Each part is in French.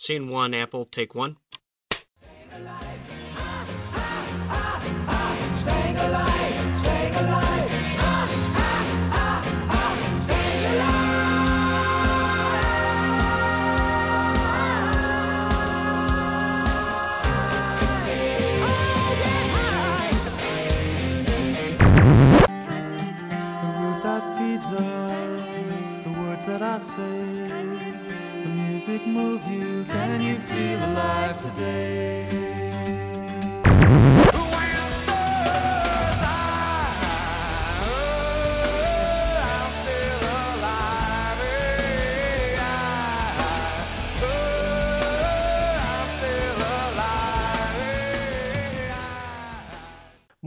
Scene one, Apple, take one. That feeds us, the words that I say, music move you. Can you feel alive today?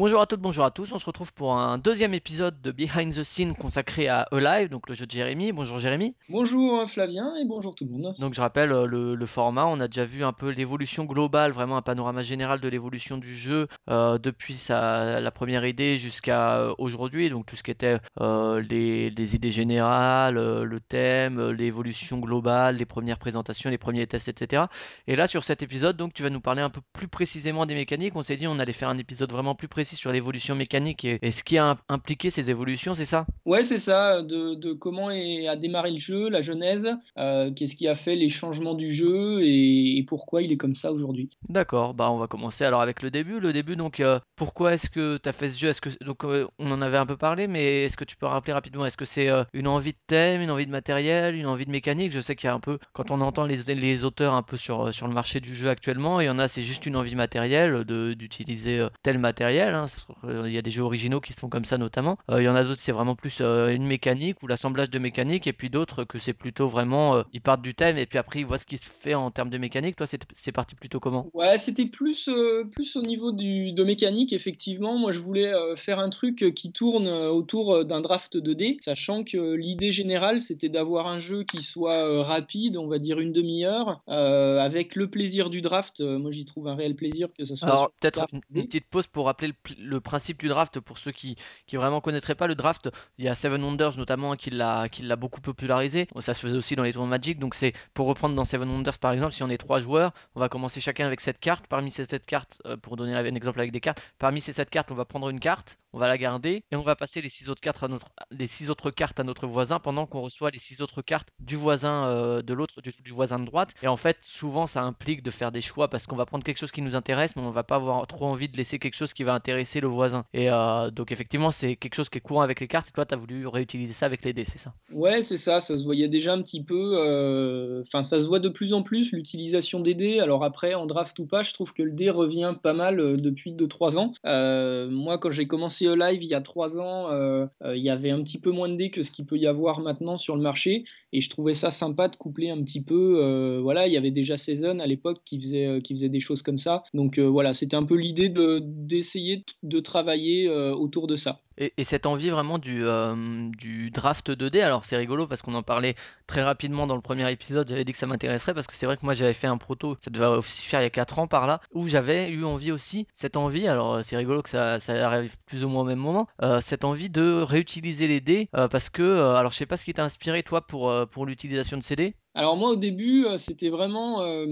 Bonjour à toutes, bonjour à tous. On se retrouve pour un deuxième épisode de Behind the Scene consacré à Alive, donc le jeu de Jérémy. Bonjour Jérémy. Bonjour euh, Flavien et bonjour tout le monde. Donc je rappelle euh, le, le format, on a déjà vu un peu l'évolution globale, vraiment un panorama général de l'évolution du jeu euh, depuis sa, la première idée jusqu'à aujourd'hui, donc tout ce qui était euh, les, les idées générales, le thème, l'évolution globale, les premières présentations, les premiers tests, etc. Et là sur cet épisode, donc tu vas nous parler un peu plus précisément des mécaniques. On s'est dit on allait faire un épisode vraiment plus précis sur l'évolution mécanique et, et ce qui a im- impliqué ces évolutions, c'est ça? Ouais, c'est ça, de, de comment est, a démarré le jeu, la genèse, euh, qu'est-ce qui a fait les changements du jeu et, et pourquoi il est comme ça aujourd'hui. D'accord, bah on va commencer alors avec le début. Le début, donc euh, pourquoi est-ce que tu as fait ce jeu? Est-ce que donc euh, on en avait un peu parlé, mais est-ce que tu peux rappeler rapidement? Est-ce que c'est une envie de thème, une envie de matériel, une envie de mécanique? Je sais qu'il y a un peu quand on entend les, les auteurs un peu sur, sur le marché du jeu actuellement, il y en a c'est juste une envie matérielle d'utiliser tel matériel. hein. Euh, Il y a des jeux originaux qui se font comme ça notamment. Euh, il y en a d'autres c'est vraiment plus euh, une mécanique ou l'assemblage de mécanique, et puis d'autres que c'est plutôt vraiment euh, ils partent du thème et puis après ils voient ce qui se fait en termes de mécanique. Toi c'est parti plutôt comment? Ouais, c'était plus, plus au niveau du, de mécanique, effectivement. Moi, je voulais faire un truc qui tourne autour d'un draft 2D, sachant que l'idée générale, c'était d'avoir un jeu qui soit rapide, on va dire une demi-heure, euh, avec le plaisir du draft. Moi, j'y trouve un réel plaisir que ça soit Alors, peut-être une, 2D. une petite pause pour rappeler le, le principe du draft pour ceux qui, qui vraiment connaîtraient pas le draft. Il y a Seven Wonders notamment qui l'a qui l'a beaucoup popularisé. Ça se faisait aussi dans les tournois Magic. Donc c'est pour reprendre dans Seven Wonders par exemple, si on est trois joueurs, on va commencer chacun avec sept cartes. Parmi ces sept cartes, euh, pour donner un exemple avec des cartes, parmi ces sept cartes, on va prendre une carte, on va la garder et on va passer les six autres cartes à notre autres cartes à notre voisin pendant qu'on reçoit les six autres cartes du voisin euh, de l'autre du, voisin de droite. Et en fait, souvent ça implique de faire des choix parce qu'on va prendre quelque chose qui nous intéresse, mais on va pas avoir trop envie de laisser quelque chose qui va intéresser le voisin. Et euh, donc effectivement, c'est quelque chose qui est courant avec les cartes. Et toi, tu as voulu réutiliser ça avec les dés, c'est ça? Ouais, c'est ça, ça se voyait déjà un petit peu. euh, Enfin, ça se voit de plus en plus l'utilisation des dés. Alors après, en draft ou pas, je trouve que le dé revient pas mal depuis 2-3 ans. Moi, quand j'ai commencé live il y a 3 ans, euh, euh, il y avait un petit peu moins de dés que ce qu'il peut y avoir maintenant sur le marché. Et je trouvais ça sympa de coupler un petit peu. euh, voilà, il y avait déjà Season à l'époque qui faisait, qui faisait des choses comme ça. Donc voilà, c'était un peu l'idée de, d'essayer de, travailler autour de ça. Et, et cette envie vraiment du, euh, draft 2D, alors c'est rigolo parce qu'on en parlait très rapidement dans le premier épisode, j'avais dit que ça m'intéresserait parce que c'est vrai que moi j'avais fait un proto, ça devait aussi faire il y a 4 ans par là, où j'avais eu envie aussi, cette envie, alors c'est rigolo que ça, arrive plus ou moins au même moment, euh, cette envie de réutiliser les dés euh, parce que, alors je sais pas ce qui t'a inspiré toi pour, pour l'utilisation de ces dés. Alors moi au début euh, c'était vraiment euh,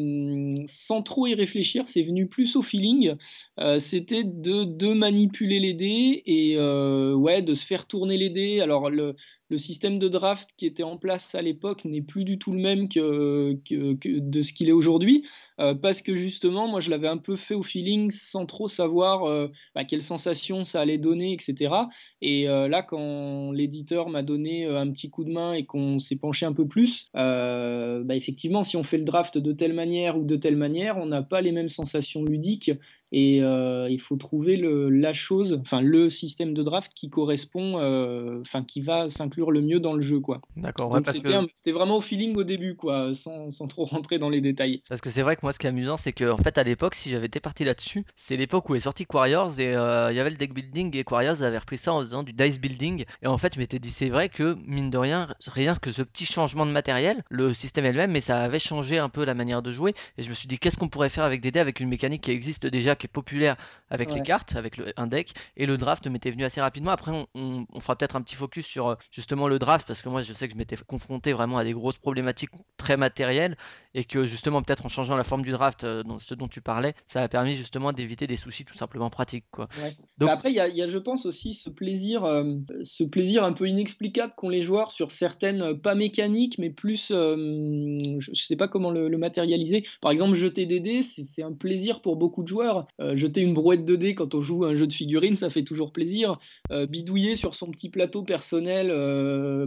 sans trop y réfléchir, c'est venu plus au feeling. Euh, c'était de, manipuler les dés et ouais de se faire tourner les dés. Alors le, le système de draft qui était en place à l'époque n'est plus du tout le même que, de ce qu'il est aujourd'hui euh, parce que justement moi je l'avais un peu fait au feeling sans trop savoir euh, bah, quelle sensation ça allait donner etc. Et euh, là quand l'éditeur m'a donné euh, un petit coup de main et qu'on s'est penché un peu plus bah effectivement, si on fait le draft de telle manière ou de telle manière, on n'a pas les mêmes sensations ludiques et euh, il faut trouver le, la chose, enfin le système de draft qui correspond, euh, enfin qui va s'inclure le mieux dans le jeu, quoi. D'accord, ouais, que c'était vraiment au feeling au début, quoi, sans, sans trop rentrer dans les détails. Parce que c'est vrai que moi, ce qui est amusant, c'est que en fait, à l'époque, si j'avais été parti là-dessus, c'est l'époque où est sorti Quarriors et euh, il y avait le deck building et Quarriors avait repris ça en faisant du dice building. Et en fait, je m'étais dit, c'est vrai que mine de rien, rien que ce petit changement de matériel, le système est le même, mais ça avait changé un peu la manière de jouer. Et je me suis dit, qu'est-ce qu'on pourrait faire avec des dés avec une mécanique qui existe déjà, qui est populaire avec les cartes, avec le- un deck. Et le draft m'était venu assez rapidement. Après, on, on- on fera peut-être un petit focus sur euh, justement le draft parce que moi, je sais que je m'étais confronté vraiment à des grosses problématiques très matérielles. Et que justement peut-être en changeant la forme du draft, dont ce dont tu parlais, ça a permis justement d'éviter des soucis tout simplement pratiques, quoi. Ouais. Donc Bah, après, il y a il y a, je pense aussi ce plaisir, hem, ce plaisir un peu inexplicable qu'ont les joueurs sur certaines, heu, pas mécaniques, mais plus, je je sais pas comment le le matérialiser. Par exemple, jeter des dés, c'est un plaisir pour beaucoup de joueurs. Jeter une brouette de dés quand on joue à un jeu de figurines, ça fait toujours plaisir. Bidouiller sur son petit plateau personnel,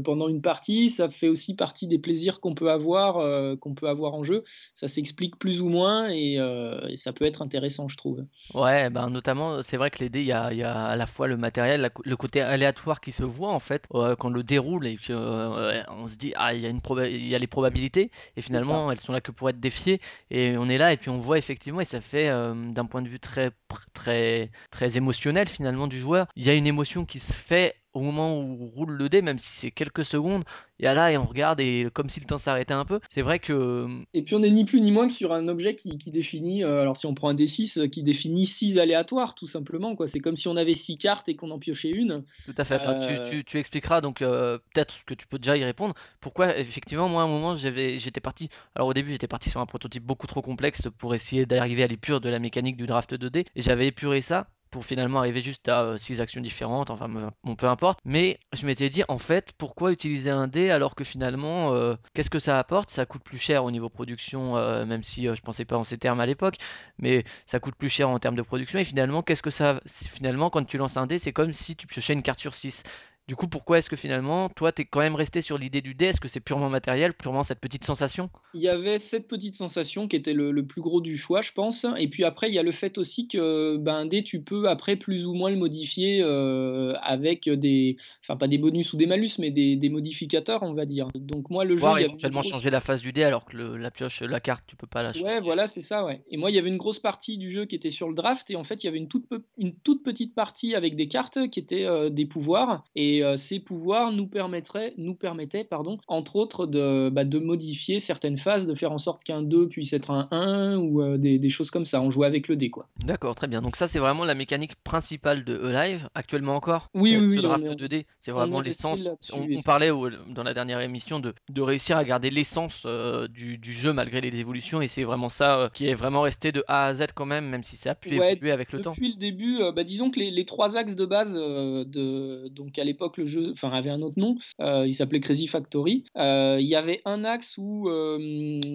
pendant une partie, ça fait aussi partie des plaisirs qu'on peut avoir, qu'on peut avoir en jeu. Ça s'explique plus ou moins et heu, et ça peut être intéressant, je trouve. Ouais, ben, notamment, c'est vrai que les dés, il y a il y a à la fois le matériel, la le côté aléatoire qui se voit en fait, heu, quand on le déroule et que, heu, on se dit: «Ah, il y a une proba il y a les probabilités» et finalement elles sont là que pour être défiées et on est là et puis on voit effectivement et ça fait, hem, d'un point de vue très très très émotionnel finalement du joueur, il y a une émotion qui se fait au moment où on roule le dé, même si c'est quelques secondes. Il y a là et on regarde et comme si le temps s'arrêtait un peu. C'est vrai que, mmh Et puis on est ni plus ni moins que sur un objet qui qui définit, heu, alors si on prend un D6, heu, qui définit 6 aléatoires tout simplement quoi. C'est comme si on avait 6 cartes et qu'on en piochait une. Tout à fait. Bah, tu tu tu expliqueras donc, peut-être que tu peux déjà y répondre. Pourquoi effectivement moi à un moment j'avais j'étais parti alors au début j'étais parti sur un prototype beaucoup trop complexe pour essayer d'arriver à l'épure de la mécanique du draft 2D et j'avais épuré ça pour finalement arriver juste à, heu, 6 actions différentes, enfin bon peu importe. Mais je m'étais dit: «En fait, pourquoi utiliser un dé alors que finalement, heu, qu'est-ce que ça apporte?» ça coûte plus cher au niveau production, heu, même si, heu, je pensais pas en ces termes à l'époque, mais ça coûte plus cher en termes de production et finalement, qu'est-ce que ça finalement, quand tu lances un dé, c'est comme si tu piochais une carte sur 6. Du coup, pourquoi est-ce que finalement, toi, tu es quand même resté sur l'idée du dé? Est-ce que c'est purement matériel, purement cette petite sensation? il y avait cette petite sensation qui était le le plus gros du choix, je pense et puis après il y a le fait aussi que, ben, un dé tu peux après plus ou moins le modifier, heu, avec, des enfin pas des bonus ou des malus, mais des des modificateurs on va dire. Donc moi le jeu, il y une éventuellement grosse changer la face du dé alors que le la pioche, la carte, tu peux pas la Ouais, changer. voilà, c'est ça, ouais et moi, il y avait une grosse partie du jeu qui était sur le draft et en fait, il y avait une toute une toute petite partie avec des cartes qui étaient, heu, des pouvoirs et heu, ces pouvoirs nous permettraient nous permettaient, pardon, entre autres de, bah, de modifier certaines phases, de faire en sorte qu'un 2 puisse être un 1 ou heu, des des choses comme ça. On jouait avec le dé, quoi. D'accord, très bien. Donc ça, c'est vraiment la mécanique principale de E-Live, actuellement encore? Oui, oui, ce oui, est draft on 2D, c'est vraiment l'essence on parlait au dans la dernière émission de de réussir à garder l'essence, heu, du du jeu malgré les évolutions et c'est vraiment ça, qui est vraiment resté de A à Z quand même, même si ça a pu Ouais, évoluer avec le temps? depuis le début, bah, disons que les les 3 axes de base, de donc à l'époque le jeu enfin avait un autre nom, heu, il s'appelait Crazy Factory. Heu, il y avait un axe où,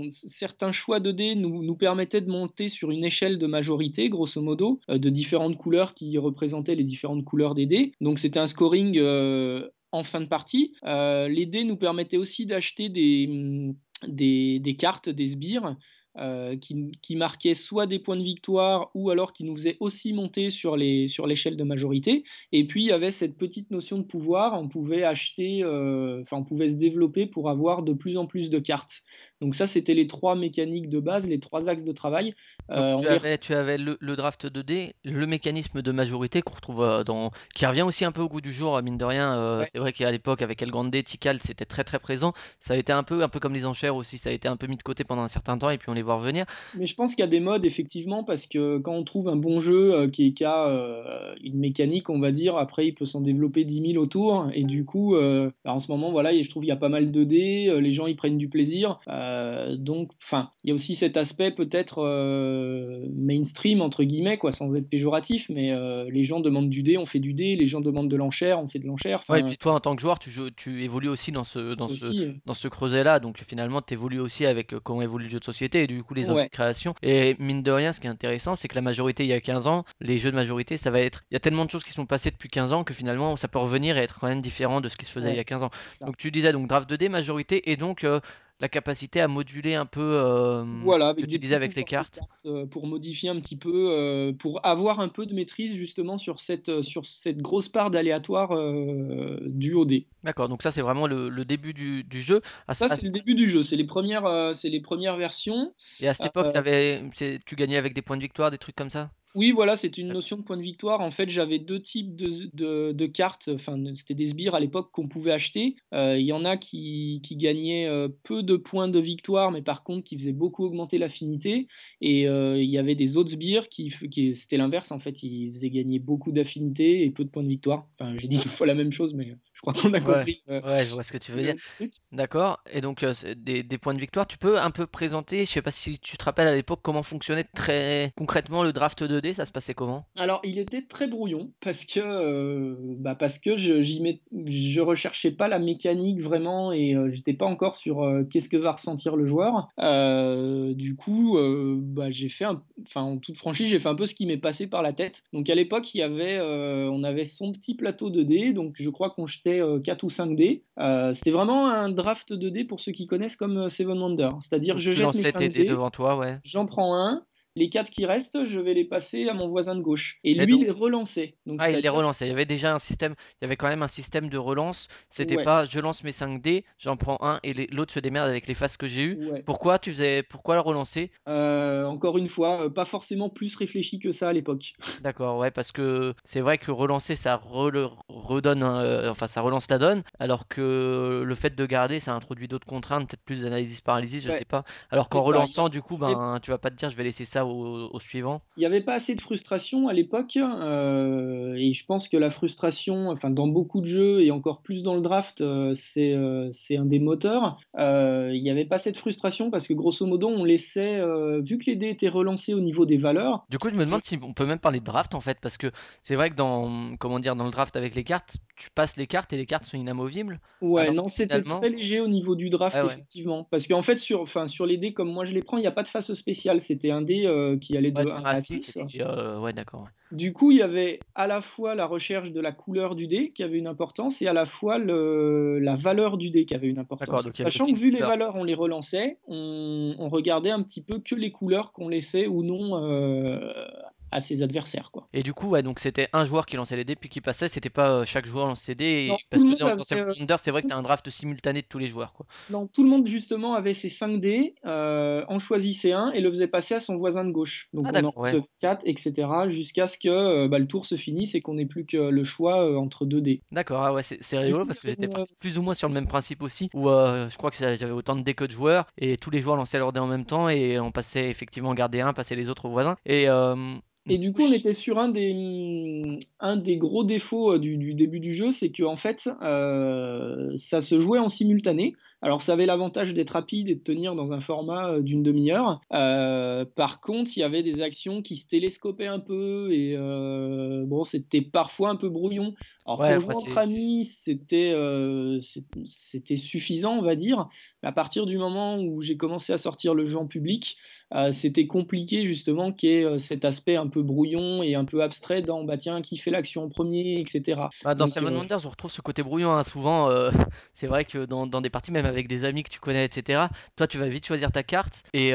c certains choix de dés nous nous permettaient de monter sur une échelle de majorité grosso modo, de différentes couleurs qui représentaient les différentes couleurs des dés. Donc c'était un scoring, en fin de partie. Les dés nous permettaient aussi d'acheter des, des des cartes, des sbires, heu, qui qui marquaient soit des points de victoire ou alors qui nous faisaient aussi monter sur l'échelle de majorité et puis il y avait cette petite notion de pouvoir, on pouvait acheter, heu, enfin on pouvait se développer pour avoir de plus en plus de cartes. Donc ça, c'était les 3 mécaniques de base, les 3 axes de travail. On tu avais tu avais le le draft 2D, le mécanisme de majorité qu'on retrouve, heu, dans qui revient aussi un peu au goût du jour, mine de rien, ouais. c'est vrai qu'à l'époque avec El Grande, Tikal, c'était très, très présent. Ça a été un peu un peu comme les enchères aussi, ça a été un peu mis de côté pendant un certain temps et puis on les voit revenir. Mais je pense qu'il y a des modes effectivement parce que quand on trouve un bon jeu, qui qui a, une mécanique on va dire, après il peut s'en développer 10 000 autour et du coup, bah, en ce moment voilà je trouve il y a pas mal de dés, les gens ils prennent du plaisir, heu, donc enfin, il y a aussi cet aspect peut-être, heu, «mainstream» entre guillemets quoi, sans être péjoratif, mais heu, les gens demandent du dé, on fait du dé, les gens demandent de l'enchère, on fait de l'enchère, Ouais et puis toi en tant que joueur, tu joues tu évolues aussi dans ce dans ce aussi, heu dans ce creuset-là, donc finalement tu évolues aussi avec, comment évolue le jeu de société et du coup les envies ouais. de création et mine de rien, ce qui est intéressant, c'est que la majorité il y a 15 ans, les jeux de majorité ça va être il y a tellement de choses qui sont passées depuis 15 ans que finalement ça peut revenir et être quand même différent de ce qui se faisait il y a 15 ans. ça. Donc tu disais donc draft 2D, majorité et donc, la capacité à moduler un peu, hem, Voilà, ce que avec tu disais avec les cartes. cartes, heu, pour modifier un petit peu, heu, pour avoir un peu de maîtrise justement sur cette, heu, sur cette grosse part d'aléatoire, au dé. D'accord, donc ça c'est vraiment le le début du du jeu. Ça, c'est le début du jeu, c'est les premières, c'est les premières versions. et à cette époque, avais tu gagnais avec des points de victoire, des trucs comme ça? Oui, voilà, c'est une notion de point de victoire. En fait, j'avais 2 types de z de de cartes, enfin, c'était des sbires à l'époque qu'on pouvait acheter. Il y en a qui qui gagnaient, heu, peu de points de victoire, mais par contre qui faisaient beaucoup augmenter l'affinité et il y avait des autres sbires qui c'était l'inverse en fait, ils faisaient gagner beaucoup d'affinité et peu de points de victoire. Enfin, j'ai dit 2 fois la même chose, mais, je crois qu'on a Ouais, compris le ouais, je vois ce que tu veux dire. D'accord et donc c'est des des points de victoire. Tu peux un peu présenter, je sais pas si tu te rappelles à l'époque comment fonctionnait très concrètement le draft 2D, ça se passait comment? Alors, il était très brouillon parce que, heu, bah, parce que je met je recherchais pas la mécanique vraiment et j'étais pas encore sur, qu'est-ce que va ressentir le joueur? Du coup, bah, j'ai fait un enfin, en toute franchise, j'ai fait un peu ce qui m'est passé par la tête. Donc à l'époque, il y avait, heu, on avait son petit plateau 2D, donc je crois qu'on jetait, heu, 4 ou 5 dés. Heu, c'était vraiment un draft 2D pour ceux qui connaissent comme, heu, Seven Wonders. C'est-à-dire je jette mes lançais tes 5 dés dés, devant toi, ouais j'en prends un, les 4 qui restent, je vais les passer à mon voisin de gauche et et lui donc les relançait. Donc ah, il les relançait. Il y avait déjà un système il y avait quand même un système de relance. C'était ouais, pas: «Je lance mes 5 dés, j'en prends un et l'autre se démerde avec les faces que j'ai eues». ouais. Pourquoi tu faisais pourquoi le relancer? Heu, encore une fois, heu, pas forcément plus réfléchi que ça à l'époque. D'accord, ouais, parce que c'est vrai que relancer, ça redonne, heu, enfin ça relance la donne, alors que le fait de garder, ça introduit d'autres contraintes, peut-être plus d'analysis paralysis, je Ouais, sais pas. Alors qu'en relançant, du coup, ben, tu vas pas te dire: «Je vais laisser ça au au suivant». il y avait pas assez de frustration à l'époque, heu et je pense que la frustration, enfin dans beaucoup de jeux et encore plus dans le draft, heu, c'est, c'est un des moteurs. Heu, il y avait pas assez de frustration parce que grosso modo, on laissait, vu que les dés étaient relancés au niveau des valeurs, Du coup, je me demande si on peut même parler de draft, en fait, parce que c'est vrai que dans, comment dire? Dans le draft avec les cartes, tu passes les cartes et les cartes sont inamovibles, Ouais, non, c'était finalement très léger au niveau du draft ouais, effectivement. Parce qu'en fait sur sur les dés comme moi je les prends, il y a pas de face spéciale. C'était un dé, heu, qui allait de du 1 1 à à 6 et 6. puis, heu, ouais, d'accord, ouais. Du coup, il y avait à la fois la recherche de la couleur du dé qui avait une importance et à la fois le la valeur du dé qui avait une importance. donc Sachant que vu les valeurs, on les relançait, on on regardait un petit peu que les couleurs qu'on laissait ou non, heu, à ses adversaires, quoi. Et du coup, ouais, donc c'était un joueur qui lançait les dés, puis qui passait, c'était pas, heu, chaque joueur lançait ses dés Non, parce que dans Wonders, c'est vrai que tu as un draft simultané de tous les joueurs, quoi. non, tout le monde justement avait ses 5 dés, heu, en choisissait un et le faisait passer à son voisin de gauche. Donc Ah on en d'accord, ouais. recevait 4 et cetera jusqu'à ce que, bah, le tour se finisse et qu'on n'ait plus que le choix, entre 2 dés. D'accord, ah ouais, c'est rigolo parce que j'étais parti plus ou moins sur le même principe aussi, où, je crois que j'avais autant de dés que de joueurs et tous les joueurs lançaient leurs dés en même temps et on passait effectivement garder un, passer les autres au voisin et Et du coup on était sur un des, un des gros défauts, heu, du du début du jeu, c'est qu'en fait, heu, ça se jouait en simultané. Alors ça avait l'avantage d'être rapide et de tenir dans un format, heu, d'une demi heure. Heu, par contre, il y avait des actions qui se télescopaient un peu et heu, bon, c'était parfois un peu brouillon. Alors ouais, pour jouer entre amis, c'était, suffisant, on va dire. Mais à partir du moment où j'ai commencé à sortir le jeu en public, c'était compliqué justement qu'il y ait, cet aspect un peu brouillon et un peu abstrait dans, bah, tiens, qui fait l'action en premier, et cetera. bah, dans Donc Seven Wonders, on retrouve ce côté brouillon, hein, souvent, c'est vrai que dans dans des parties, même avec des amis que tu connais et cetera, toi, tu vas vite choisir ta carte et il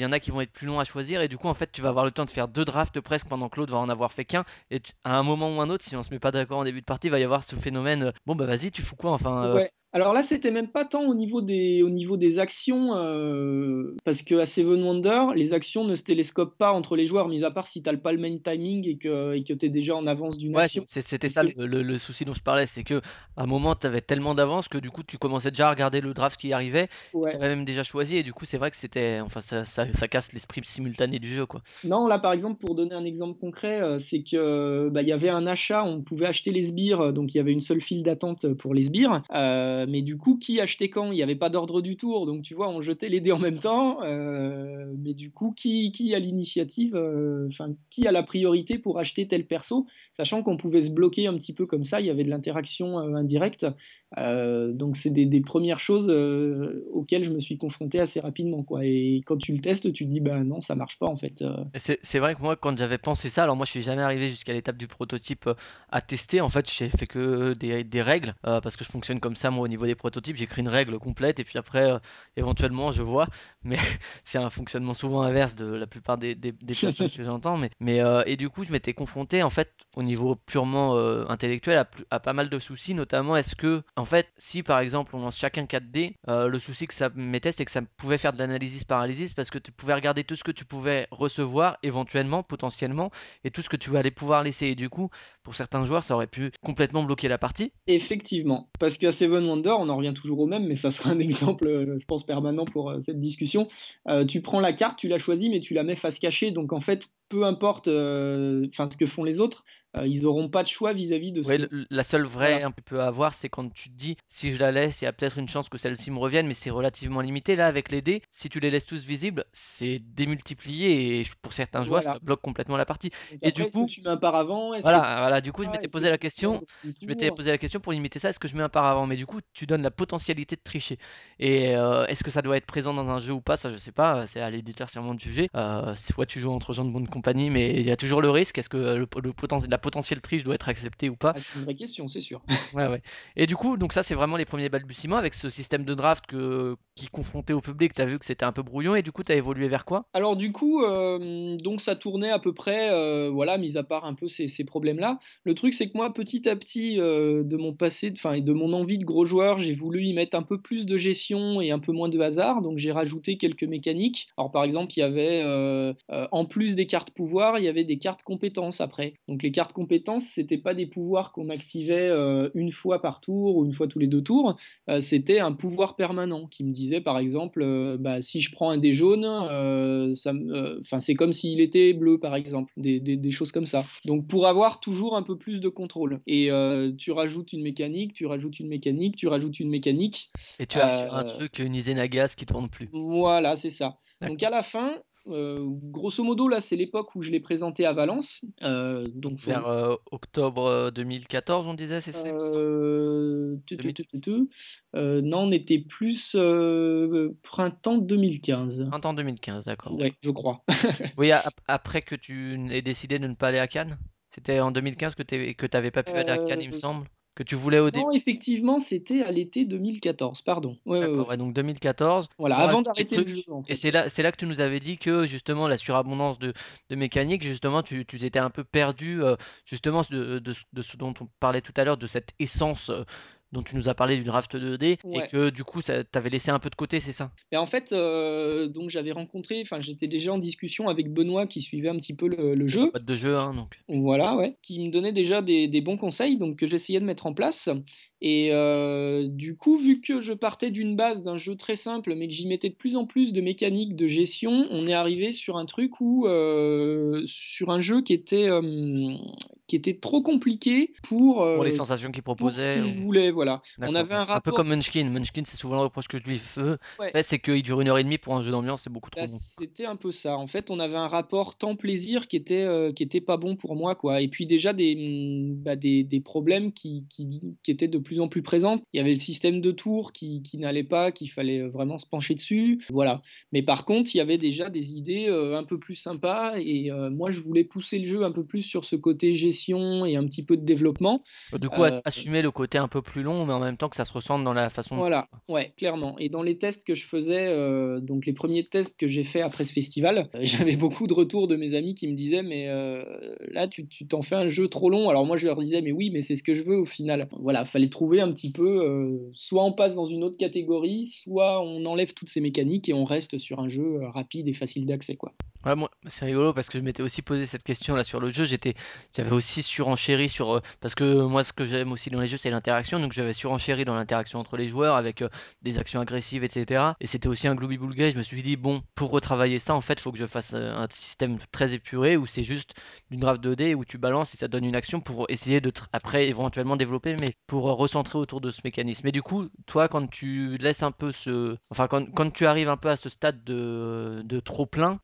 y en a qui vont être plus longs à choisir et du coup, en fait, tu vas avoir le temps de faire 2 drafts presque pendant que l'autre va en avoir fait qu'un et à un moment ou un autre, si on se met pas d'accord en début de partie, il va y avoir ce phénomène, heu: «Bon, bah, vas-y, tu fous quoi?» enfin, ouais. Alors là, c'était même pas tant au niveau des au niveau des actions, heu, parce qu'à Seven Wonders, les actions ne se télescopent pas entre les joueurs, mis à part si tu as pas le même timing et que et que tu es déjà en avance d'une Ouais, action. c'était ça que le souci dont je parlais, c'est qu'à un moment, tu avais tellement d'avance que du coup, tu commençais déjà à regarder le draft qui arrivait, tu ouais. avais même déjà choisi et du coup, c'est vrai que c'était enfin ça ça ça casse l'esprit simultané du jeu, quoi. Non, là, par exemple, pour donner un exemple concret, heu, c'est que, bah, y avait un achat, on pouvait acheter les sbires, heu, donc il y avait une seule file d'attente, pour les sbires, heu, mais du coup, qui achetait quand? Il y avait pas d'ordre du tour, donc tu vois, on jetait les dés en même temps, heu, mais du coup, qui a l'initiative, heu, enfin, qui a la priorité pour acheter tel perso? Sachant qu'on pouvait se bloquer un petit peu comme ça, il y avait de l'interaction, indirecte, heu, donc c'est des 1 choses, heu, auxquelles je me suis confronté assez rapidement, quoi et quand tu le testes, tu te dis: «Bah, non, ça marche pas, en fait», Et c'est vrai que moi, quand j'avais pensé ça, alors moi, je suis jamais arrivé jusqu'à l'étape du prototype, à tester. En fait, j'ai fait que des règles, parce que je fonctionne comme ça, moi, au niveau des prototypes. J'écris une règle complète et puis après, éventuellement, je vois. Mais c'est un fonctionnement souvent inverse de la plupart des des personnes que j'entends. Mais et du coup, je m'étais confronté, en fait, au niveau purement, intellectuel, à pas mal de soucis. Notamment, est-ce que, fait, si, par exemple, on lance chacun 4 dés, heu, le souci que ça me mettait, c'est que ça pouvait faire de l'analysis paralysis parce que tu pouvais regarder tout ce que tu pouvais recevoir éventuellement, potentiellement, et tout ce que tu allais pouvoir laisser. Et du coup, pour certains joueurs, ça aurait pu complètement bloquer la partie. Effectivement, parce qu'à Seven Wonders, on en revient toujours au même, mais ça sera un exemple, heu, je pense permanent pour, heu, cette discussion. Tu prends la carte, tu la choisis, mais tu la mets face cachée, donc en fait, peu importe enfin ce que font les autres, ils n'auront pas de choix vis-à-vis de ce Ouais, que la seule vraie voilà. un peu à avoir, c'est quand tu te dis: «Si je la laisse, il y a peut-être une chance que celle-ci me revienne», mais c'est relativement limité. Là, avec les dés, si tu les laisses tous visibles, c'est démultiplié et pour certains joueurs, Voilà. ça bloque complètement la partie Donc et du après, coup tu mets un paravent? Que voilà, voilà, du coup, je ah, m'étais que posé la question je m'étais posé la question pour limiter ça, est-ce que je mets un paravent? Mais du coup, tu donnes la potentialité de tricher et heu, est-ce que ça doit être présent dans un jeu ou pas? Ça, je sais pas, c'est à l'éditeur sûrement de juger. Heu, soit tu joues entre gens de bonne compagnie, mais il y a toujours le risque. Est-ce que le le poten la potentielle triche doit être acceptée ou pas? Ah, c'est une vraie question, c'est sûr. Ouais, ouais et du coup, donc ça, c'est vraiment les premiers balbutiements avec ce système de draft que qui confronté au public, tu as vu que c'était un peu brouillon et du coup, tu as évolué vers quoi? Alors du coup, hem, donc ça tournait à peu près, heu, voilà, mis à part un peu ces ces problèmes-là. Le truc, c'est que moi, petit à petit, heu, de mon passé, enfin et de mon envie de gros joueur, j'ai voulu y mettre un peu plus de gestion et un peu moins de hasard, donc j'ai rajouté quelques mécaniques. Alors par exemple, il y avait, en plus des cartes pouvoirs, il y avait des cartes compétences après. Donc les cartes compétences, c'était pas des pouvoirs qu'on activait, heu, 1 fois par tour ou 1 fois tous les 2 tours, heu, c'était un pouvoir permanent qui me disait par exemple, heu, bah, si je prends un dé jaune, enfin, c'est comme s'il était bleu, par exemple, des des des choses comme ça. Donc pour avoir toujours un peu plus de contrôle et tu rajoutes une mécanique, tu rajoutes une mécanique, tu rajoutes une mécanique, Et tu sur un truc, une idée Nagas qui tourne plus. voilà, c'est ça. Donc à la fin, grosso modo, là, c'est l'époque où je l'ai présenté à Valence, heu, donc Vers, heu, octobre, heu, 2014, on disait, c'est ça, il me semble? Heu, tu tu 2000 tu tu tu, heu, non, on était plus, printemps 2015. Printemps 2015, d'accord. Ouais, je crois. Oui, ap après que tu n'aies décidé de ne pas aller à Cannes? C'était en 2015 que tu que tu avais pas pu aller à Cannes, il me semble? Que tu voulais au non, début? effectivement, c'était à l'été 2014, pardon. Ouais, ouais, donc 2014, Voilà, avant d'arrêter le jeu, et c'est là c'est là que tu nous avais dit que justement la surabondance de de mécanique, justement, tu tu t'étais un peu perdu, heu, justement de de ce de ce dont on parlait tout à l'heure, de cette essence, heu, dont tu nous as parlé du draft 2D et que du coup ça tu avais laissé un peu de côté, c'est ça? Et en fait, heu, donc j'avais rencontré enfin, j'étais déjà en discussion avec Benoît qui suivait un petit peu le jeu. boîte de jeu, hein, donc. Voilà, ouais, qui me donnait déjà des des bons conseils, donc que j'essayais de mettre en place et heu, du coup, vu que je partais d'une base d'un jeu très simple, mais que j'y mettais de plus en plus de mécaniques de gestion, on est arrivé sur un truc où, heu, sur un jeu qui était, qui était trop compliqué pour, Pour les sensations qu'il pour ce proposait qu'il se ou voulait, voilà. On avait un Un peu rapport comme Munchkin. Munchkin, c'est souvent le reproche que je lui ouais. fais, c'est qu'il dure 1 heure et demie pour un jeu d'ambiance, c'est beaucoup trop Bah, long. c'était un peu ça. En fait, on avait un rapport temps-plaisir qui était, heu, qui était pas bon pour moi, quoi et puis déjà des, mmh, bah, des des problèmes qui qui qui étaient de plus en plus présents. Il y avait le système de tours qui qui n'allait pas, qu'il fallait, heu, vraiment se pencher dessus, voilà. Mais par contre, il y avait déjà des idées, un peu plus sympas et moi, je voulais pousser le jeu un peu plus sur ce côté gestion et un petit peu de développement. Du coup, Heu assumer le côté un peu plus long, mais en même temps que ça se ressente dans la façon de Voilà, quoi. ouais, clairement et dans les tests que je faisais, heu, donc les premiers tests que j'ai fait après ce festival, heu, j'avais beaucoup de retours de mes amis qui me disaient: «Mais, là tu t'en fais un jeu trop long». Alors moi je leur disais: «Mais oui, mais c'est ce que je veux au final». Voilà, fallait trouver un petit peu, soit on passe dans une autre catégorie, soit on enlève toutes ces mécaniques et on reste sur un jeu, rapide et facile d'accès, quoi. Ouais, moi, c'est rigolo parce que je m'étais aussi posé cette question-là sur le jeu. J'étais, j'avais aussi surenchéri sur, euh, parce que moi, ce que j'aime aussi dans les jeux, c'est l'interaction. Donc, j'avais surenchéri dans l'interaction entre les joueurs avec euh, des actions agressives, etc. Et c'était aussi un gloubi-boulga. Et je me suis dit, bon, pour retravailler ça, en fait, faut que je fasse euh, un système très épuré où c'est juste une draft 2D où tu balances et ça donne une action pour essayer de, après, éventuellement développer, mais pour recentrer autour de ce mécanisme. Et du coup, toi, quand tu laisses un peu ce, enfin, quand, quand tu arrives un peu à ce stade de, de trop plein,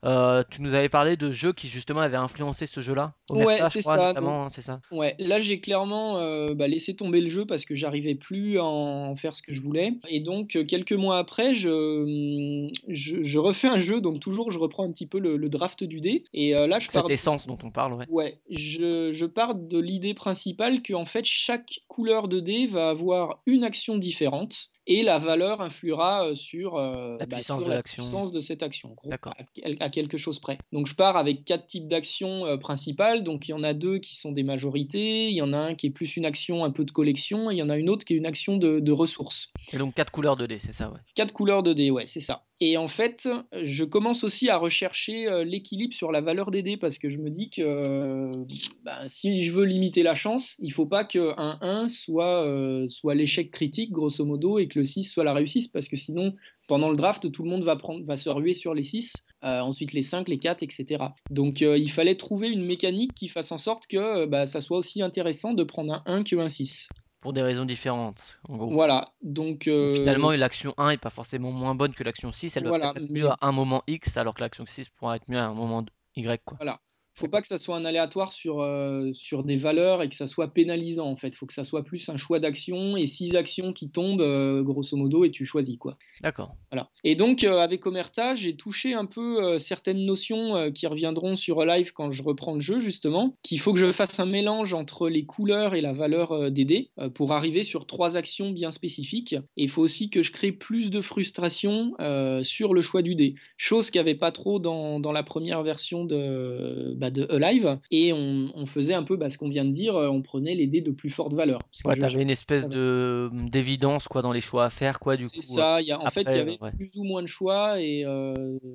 tu nous avais parlé de jeux qui justement avaient influencé ce jeu-là. Ouais, c'est ça, donc ça? Ouais, là j'ai clairement, heu, bah, laissé tomber le jeu parce que j'arrivais plus à en faire ce que je voulais et donc heu, quelques mois après je, mmh, je je refais un jeu donc toujours je reprends un petit peu le le draft du dé et heu, là je Cette essence dont on parle, ouais. ouais, je je pars de l'idée principale qu'en fait chaque couleur de dé va avoir une action différente et la valeur influera, heu, sur, heu, La bah, puissance sur de la puissance de cette action, gros, à quelque chose près. Donc je pars avec 4 types d'actions, heu, principales, donc il y en a 2 qui sont des majorités, il y en a un qui est plus une action un peu de collection et il y en a une autre qui est une action de de ressources. Et donc quatre couleurs de dés, c'est ça, ouais. 4 couleurs de dés, ouais, c'est ça. Et en fait, je commence aussi à rechercher euh, l'équilibre sur la valeur des dés parce que je me dis que euh, bah, si je veux limiter la chance, il faut pas qu'un 1 soit, euh, soit l'échec critique, grosso modo, et que le 6 soit la réussite parce que sinon, pendant le draft, tout le monde va, prendre, va se ruer sur les 6, ensuite les 5, les 4, etc. Donc il fallait trouver une mécanique qui fasse en sorte que bah, ça soit aussi intéressant de prendre un 1 qu'un 6 pour des raisons différentes, en gros. Voilà, donc... Euh... Finalement, l'action 1 est pas forcément moins bonne que l'action 6, elle va voilà, être mieux à un moment X, alors que l'action 6 pourra être mieux à un moment Y, quoi. Voilà, faut pas que ça soit un aléatoire sur, euh, sur des valeurs et que ça soit pénalisant en fait. Faut que ça soit plus un choix d'action et six actions qui tombent euh, grosso modo et tu choisis quoi. D'accord. Voilà. Et donc euh, avec Omerta, j'ai touché un peu certaines notions qui reviendront sur live quand je reprends le jeu justement, qu'il faut que je fasse un mélange entre les couleurs et la valeur des dés pour arriver sur trois actions bien spécifiques. Et il faut aussi que je crée plus de frustration sur le choix du dé, chose qu'il n'y avait pas trop dans, dans la première version de bah, de Alive et on, faisait un peu bah, ce qu'on vient de dire, euh, on prenait les dés de plus forte valeur. Ouais, t'avais une espèce de d'évidence quoi dans les choix à faire quoi du coup. C'est ça. Y a, en fait, il y avait plus ou moins de choix et euh,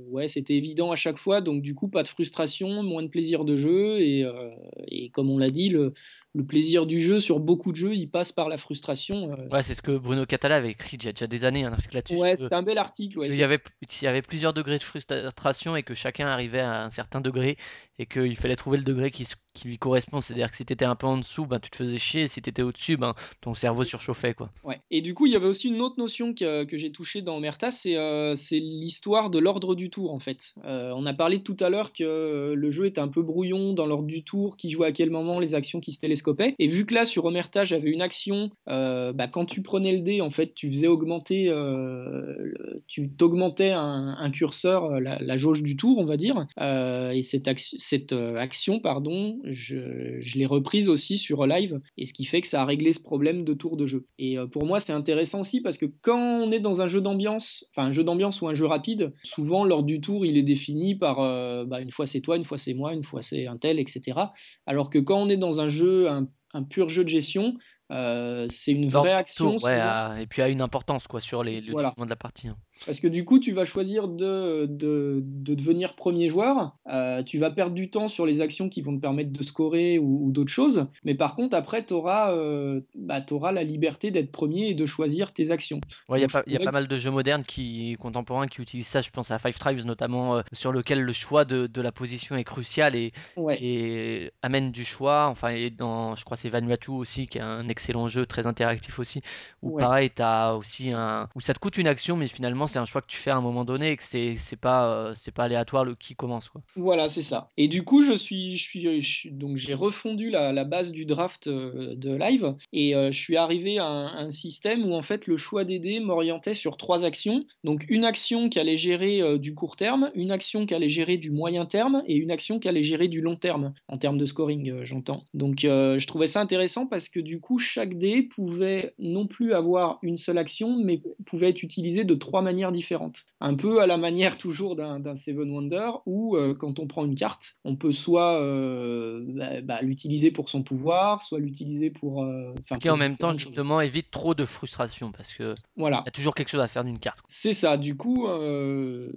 ouais, c'était évident à chaque fois. Donc du coup, pas de frustration, moins de plaisir de jeu et, euh, et comme on l'a dit, le, le plaisir du jeu sur beaucoup de jeux, il passe par la frustration. Ouais, c'est ce que Bruno Catala avait écrit il y a déjà des années, un article là-dessus. Ouais, c'était un bel article. il, y avait, il y avait plusieurs degrés de frustration et que chacun arrivait à un certain degré et qu'il fallait trouver le degré qui, qui lui correspond. C'est-à-dire que si tu étais un peu en dessous, ben, tu te faisais chier. Si tu étais au-dessus, ben, ton cerveau surchauffait. Quoi. Ouais. Et du coup, il y avait aussi une autre notion que, que j'ai touchée dans Merta, c'est euh, l'histoire de l'ordre du tour, en fait. Euh, on a parlé tout à l'heure que le jeu était un peu brouillon dans l'ordre du tour, qui jouait à quel moment, les actions qui se télescopaient. Et vu que là, sur Omerta, j'avais une action, euh, bah, quand tu prenais le dé, en fait, tu faisais augmenter, euh, tu t'augmentais un, curseur, la, la, jauge du tour, on va dire. et cette, cette action, pardon, je, je l'ai reprise aussi sur live, et ce qui fait que ça a réglé ce problème de tour de jeu. Et euh, pour moi, c'est intéressant aussi parce que quand on est dans un jeu d'ambiance, enfin un jeu d'ambiance ou un jeu rapide, souvent lors du tour, il est défini par euh, bah, une fois c'est toi, une fois c'est moi, une fois c'est un tel, etc. Alors que quand on est dans un jeu, un, un pur jeu de gestion, euh, c'est une vraie action. ouais, et puis a une importance quoi sur les, le voilà. de la partie. Hein. Parce que du coup, tu vas choisir de, de, de devenir premier joueur. Euh, tu vas perdre du temps sur les actions qui vont te permettre de scorer ou, ou d'autres choses. Mais par contre, après, tu auras, euh, bah, auras, la liberté d'être premier et de choisir tes actions. Il ouais, y, y, a pas mal de jeux modernes qui, contemporains qui utilisent ça. Je pense à Five Tribes notamment, euh, sur lequel le choix de, de, la position est crucial et, ouais. et amène du choix. Enfin, et dans, je crois c'est Vanuatu aussi, qui est un excellent jeu, très interactif aussi. Où ouais. pareil, as aussi un. où ça te coûte une action, mais finalement, c'est un choix que tu fais à un moment donné et que c'est c'est pas euh, c'est pas aléatoire le qui commence quoi. Voilà, c'est ça. Et du coup, je suis je suis, donc j'ai refondu la, la, base du draft euh, de live et euh, je suis arrivé à un, un, système où en fait le choix des dés m'orientait sur trois actions. Donc une action qui allait gérer du court terme, une action qui allait gérer du moyen terme et une action qui allait gérer du long terme en termes de scoring, j'entends. Donc je trouvais ça intéressant parce que du coup chaque dé pouvait non plus avoir une seule action mais pouvait être utilisé de trois manières différentes. Un peu à la manière toujours d'un Seven Wonder où euh, quand on prend une carte, on peut soit euh, bah, bah, l'utiliser pour son pouvoir, soit l'utiliser pour... Euh, qui en même temps justement évite trop de frustration parce que voilà. y a toujours quelque chose à faire d'une carte. C'est ça, du coup euh,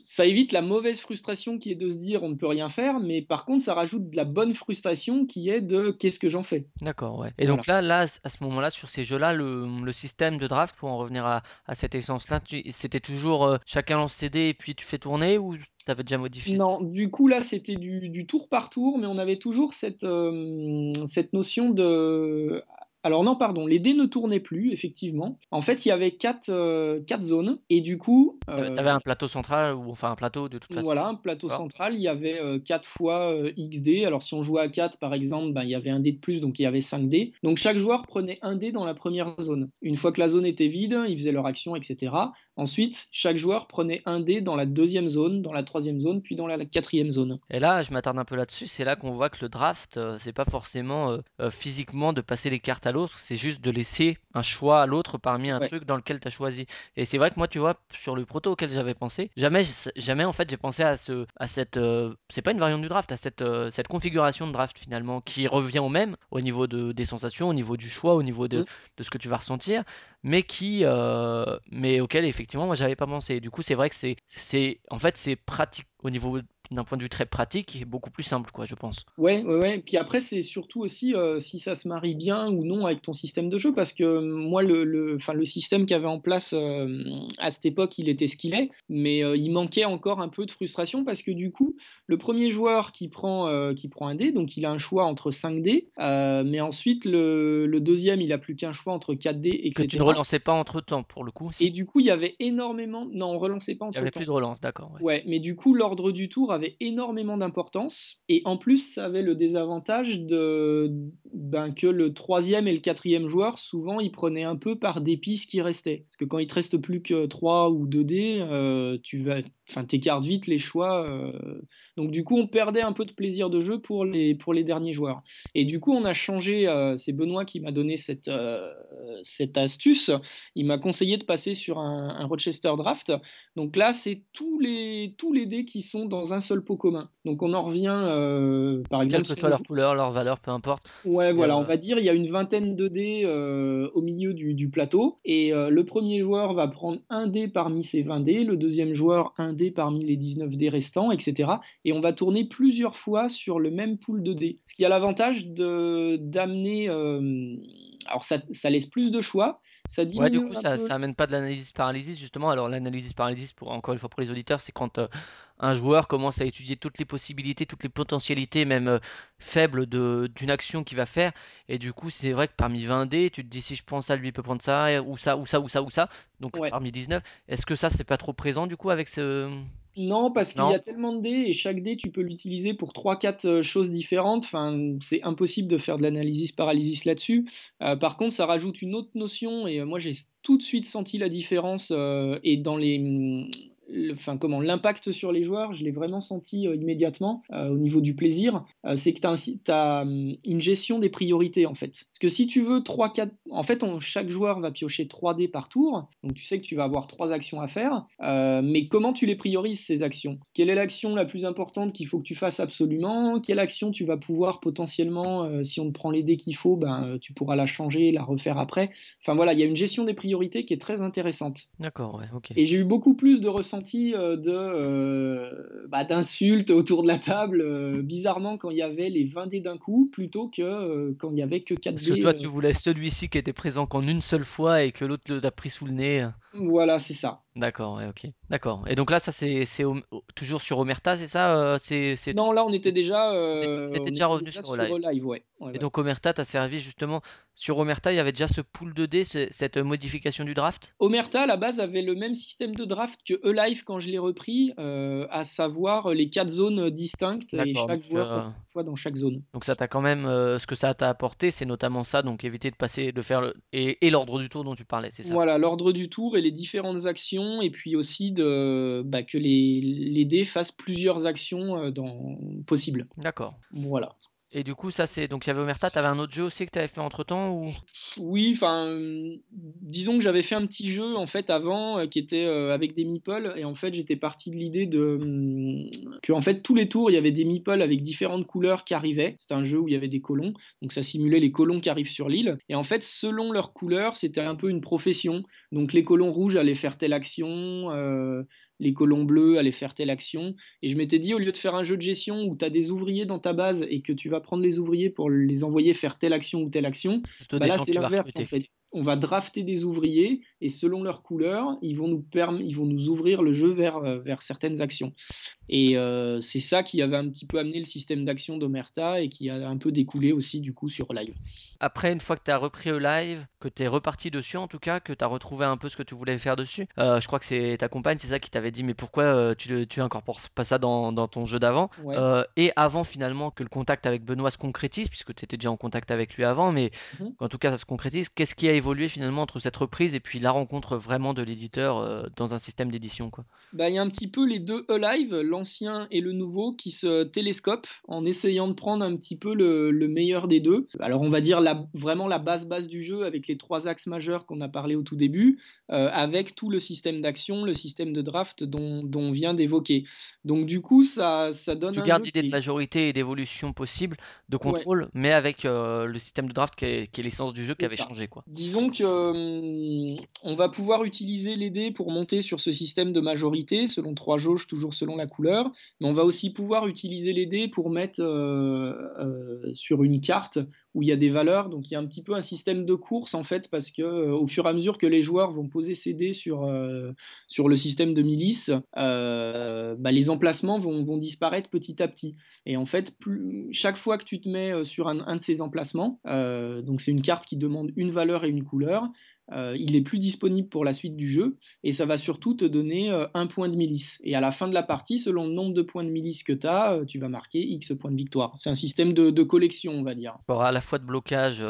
ça évite la mauvaise frustration qui est de se dire on ne peut rien faire, mais par contre ça rajoute de la bonne frustration qui est de qu'est-ce que j'en fais? D'accord, ouais. Et voilà. donc là, là, à ce moment-là, sur ces jeux-là, le, le, système de draft, pour en revenir à, à cette essence-là, c'était toujours euh, chacun lance ses dés et puis tu fais tourner ou tu avais déjà modifié Non, du coup là c'était du, du, tour par tour, mais on avait toujours cette, euh, cette notion de alors non, pardon, les dés ne tournaient plus, effectivement. En fait, il y avait quatre, euh, quatre zones, et du coup... Euh, tu avais un plateau central, ou enfin un plateau de toute façon Voilà, un plateau Alors. central, il y avait euh, 4 fois euh, XD. Alors si on jouait à 4, par exemple, ben, il y avait un dé de plus, donc il y avait 5 dés. Donc chaque joueur prenait un dé dans la première zone. Une fois que la zone était vide, ils faisaient leur action, etc. Ensuite, chaque joueur prenait un dé dans la deuxième zone, dans la troisième zone, puis dans la quatrième zone. Et là, je m'attarde un peu là-dessus, c'est là, qu'on voit que le draft, euh, c'est pas forcément euh, euh, physiquement de passer les cartes à l'autre, c'est juste de laisser un choix à l'autre parmi un ouais. truc dans lequel tu as choisi. Et c'est vrai que moi, tu vois, sur le proto auquel j'avais pensé, jamais, jamais en fait, j'ai pensé à, ce, à cette. Euh, c'est pas une variante du draft, à cette, euh, cette configuration de draft finalement, qui revient au même au niveau de, des sensations, au niveau du choix, au niveau de, mmh. de ce que tu vas ressentir, mais qui. Mais auquel effectivement effectivement, moi j'avais pas pensé. Du coup, c'est vrai que c'est, c'est, en fait, c'est pratique au niveau d'un point de vue très pratique, beaucoup plus simple, quoi, je pense. Ouais, ouais, ouais. Puis après, c'est surtout aussi euh, si ça se marie bien ou non avec ton système de jeu, parce que euh, moi, le, le, le système qu'il y avait en place euh, à cette époque, il était ce qu'il est, mais il manquait encore un peu de frustration, parce que du coup, le premier joueur qui prend, qui prend un dé, donc il a un choix entre 5 dés, mais ensuite, le, le deuxième, il a plus qu'un choix entre 4 dés, etc. Que tu ne relançais pas entre temps, pour le coup. Et du coup, il y avait énormément... Non, on relançait pas Il entre n'y avait temps. plus de relance, d'accord. ouais. Ouais, mais du coup, l'ordre du tour avait énormément d'importance. Et en plus, ça avait le désavantage de, ben, que le troisième et le quatrième joueur, souvent, ils prenaient un peu par dépit ce qui restait. Parce que quand il te reste plus que 3 ou 2 dés, euh, tu vas, enfin, t'écartes vite les choix. euh. Donc, du coup, on perdait un peu de plaisir de jeu pour les, pour les derniers joueurs. Et du coup, on a changé. euh, c'est Benoît qui m'a donné cette, euh, cette astuce. Il m'a conseillé de passer sur un, un Rochester Draft. Donc là, c'est tous les, tous les dés qui sont dans un seul pot commun. Donc on en revient, euh, par Quelle exemple, que si soit leur joue- couleur, leur valeur, peu importe. Ouais, voilà, euh, on va dire, il y a une vingtaine de dés euh, au milieu du, du plateau. Et euh, le premier joueur va prendre un dé parmi ces 20 dés, le deuxième joueur un dé parmi les 19 dés restants, etc. Et on va tourner plusieurs fois sur le même pool de dés. Ce qui a l'avantage de d'amener... euh, alors ça, ça laisse plus de choix, ça Ouais, du coup, ça, peu... ça amène pas de l'analyse paralysis, justement. Alors, l'analyse paralysis, pour, encore une fois pour les auditeurs, c'est quand euh, un joueur commence à étudier toutes les possibilités, toutes les potentialités, même euh, faibles, d'une action qu'il va faire. Et du coup, c'est vrai que parmi 20 dés, tu te dis si je prends ça, lui il peut prendre ça, ou ça, ou ça, ou ça, ou ça. Donc, Ouais. parmi 19, est-ce que ça, c'est pas trop présent, du coup, avec ce. Non, parce qu'il y a tellement de dés et chaque dé, tu peux l'utiliser pour 3-4 euh, choses différentes. Enfin, c'est impossible de faire de l'analysis paralysis là-dessus. Euh, par contre, ça rajoute une autre notion et moi, j'ai tout de suite senti la différence euh, et dans les. Hum, Enfin, comment l'impact sur les joueurs, je l'ai vraiment senti euh, immédiatement euh, au niveau du plaisir. Euh, c'est que tu as, une gestion des priorités en fait. Parce que si tu veux 3-4. En fait, on- chaque joueur va piocher 3 dés par tour. Donc tu sais que tu vas avoir 3 actions à faire. Mais comment tu les priorises ces actions? Quelle est l'action la plus importante qu'il faut que tu fasses absolument? Quelle action tu vas pouvoir potentiellement, si on te prend les dés qu'il faut, ben, tu pourras la changer, la refaire après. Enfin voilà, il y a une gestion des priorités qui est très intéressante. D'accord, ouais, ok. Et j'ai eu beaucoup plus de ressentis euh, de, euh, bah, d'insultes autour de la table, euh, bizarrement quand il y avait les 20 dés d'un coup, plutôt que quand il y avait que 4 Parce que dés. toi, tu voulais celui-ci qui était présent qu'en une seule fois et que l'autre l'a pris sous le nez. Voilà, c'est ça. D'accord, ouais, ok. D'accord. Et donc là, ça, c'est au- toujours sur Omerta, c'est ça? euh, c'est c'est tout? Non, là on était déjà, euh, t'étais on déjà était revenu déjà sur sur Live. ouais. Ouais, Et ouais. donc Omerta t'a servi justement sur Omerta, il y avait déjà ce pool de dés, ce- cette modification du draft? Omerta, à la base, avait le même système de draft que E-Life quand je l'ai repris, euh, à savoir les quatre zones distinctes et D'accord. chaque Donc, joueur euh, une fois dans chaque zone. donc ça t'a quand même euh, ce que ça t'a apporté, c'est notamment ça, donc éviter de passer, de faire le et, et l'ordre du tour dont tu parlais, c'est ça? Voilà, l'ordre du tour et les différentes actions, et puis aussi de, bah, que les, les dés fassent plusieurs actions euh, dans... possibles. D'accord. Voilà. Et du coup, ça c'est donc il y avait Omerta, t'avais un autre jeu aussi que t'avais fait entre-temps ou? Oui, enfin, euh, disons que j'avais fait un petit jeu en fait avant euh, qui était euh, avec des meeples et en fait j'étais parti de l'idée de hum, que en fait tous les tours il y avait des meeples avec différentes couleurs qui arrivaient. C'était un jeu où il y avait des colons, donc ça simulait les colons qui arrivent sur l'île et en fait selon leur couleur c'était un peu une profession. Donc les colons rouges allaient faire telle action, les colons bleus allaient faire telle action et je m'étais dit au lieu de faire un jeu de gestion où tu as des ouvriers dans ta base et que tu vas prendre les ouvriers pour les envoyer faire telle action ou telle action bah là, c'est l'inverse en fait. On va drafter des ouvriers et selon leur couleur, ils vont nous, perm- ils vont nous ouvrir le jeu vers, euh, vers certaines actions. Et euh, c'est ça qui avait un petit peu amené le système d'action d'Omerta et qui a un peu découlé aussi du coup sur Live. Après, une fois que tu as repris le live, que tu es reparti dessus en tout cas, que tu as retrouvé un peu ce que tu voulais faire dessus, euh, je crois que c'est ta compagne, c'est ça qui t'avait dit, mais pourquoi euh, tu, tu incorpores pas ça dans, dans ton jeu d'avant Ouais. Et avant finalement que le contact avec Benoît se concrétise, puisque tu étais déjà en contact avec lui avant, mais Mhm. qu'en tout cas ça se concrétise, qu'est-ce qui a évolué finalement entre cette reprise et puis la rencontre vraiment de l'éditeur dans un système d'édition quoi? Bah, il y a un petit peu les deux Alive. L'ancien et le nouveau qui se télescopent en essayant de prendre un petit peu le, le meilleur des deux. Alors on va dire la, vraiment la base base du jeu avec les trois axes majeurs qu'on a parlé au tout début, euh, avec tout le système d'action, le système de draft dont, dont on vient d'évoquer. Donc du coup, ça, ça donne Tu un gardes l'idée qui de majorité et d'évolution possible, de Ouais. contrôle, mais avec euh, le système de draft qui est, qui est l'essence du jeu qui avait ça. changé, quoi. Disons que hum, on va pouvoir utiliser les dés pour monter sur ce système de majorité, selon trois jauges, toujours selon la couleur. Mais on va aussi pouvoir utiliser les dés pour mettre euh, euh, sur une carte où il y a des valeurs. Donc il y a un petit peu un système de course en fait, parce que euh, au fur et à mesure que les joueurs vont poser ces dés sur, sur le système de milice, bah, les emplacements vont, disparaître petit à petit. Et en fait, chaque fois que tu te mets sur un, de ces emplacements, donc c'est une carte qui demande une valeur et une couleur, euh, il est plus disponible pour la suite du jeu et ça va surtout te donner euh, un point de milice. Et à la fin de la partie, selon le nombre de points de milice que tu as, euh, tu vas marquer X points de victoire. C'est un système de, de collection, on va dire. Alors, à la fois de blocage,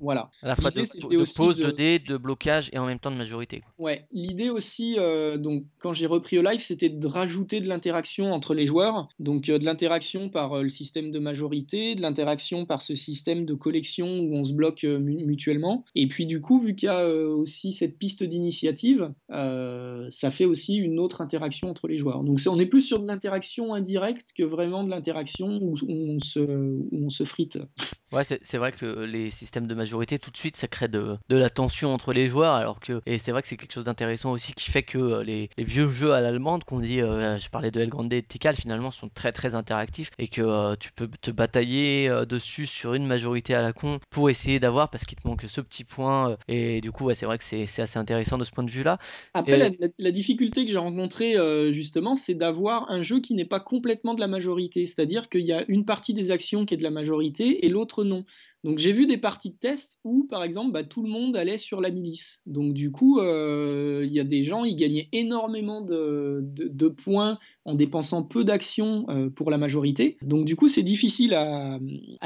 Voilà. à la fois de, de pause de de, dés, de blocage et en même temps de majorité. Ouais, l'idée aussi, donc quand j'ai repris au live, c'était de rajouter de l'interaction entre les joueurs, donc de l'interaction par le système de majorité, de l'interaction par ce système de collection où on se bloque mu- mutuellement, et puis du coup, vu qu'il y a euh, aussi cette piste d'initiative, euh, ça fait aussi une autre interaction entre les joueurs. Donc on est plus sur de l'interaction indirecte que vraiment de l'interaction où, on se, où frite. Ouais, c'est vrai que les systèmes de majorité, tout de suite, ça crée de, de la tension entre les joueurs, alors que, et c'est vrai que c'est quelque chose d'intéressant aussi qui fait que euh, les, vieux jeux à l'allemande qu'on dit, je parlais de El Grande et de Tikal, finalement, sont très très interactifs et que tu peux te batailler dessus sur une majorité à la con pour essayer d'avoir parce qu'il te manque ce petit point. et du coup, ouais, c'est vrai que c'est c'est assez intéressant de ce point de vue-là. Après, Et la, la- la difficulté que j'ai rencontrée, euh, justement, c'est d'avoir un jeu qui n'est pas complètement de la majorité. C'est-à-dire qu'il y a une partie des actions qui est de la majorité et l'autre non. Donc j'ai vu des parties de test où, par exemple, bah, tout le monde allait sur la milice. Donc du coup, euh, il y a des gens, ils gagnaient énormément de, points en dépensant peu d'actions euh, pour la majorité. Donc du coup, c'est difficile à,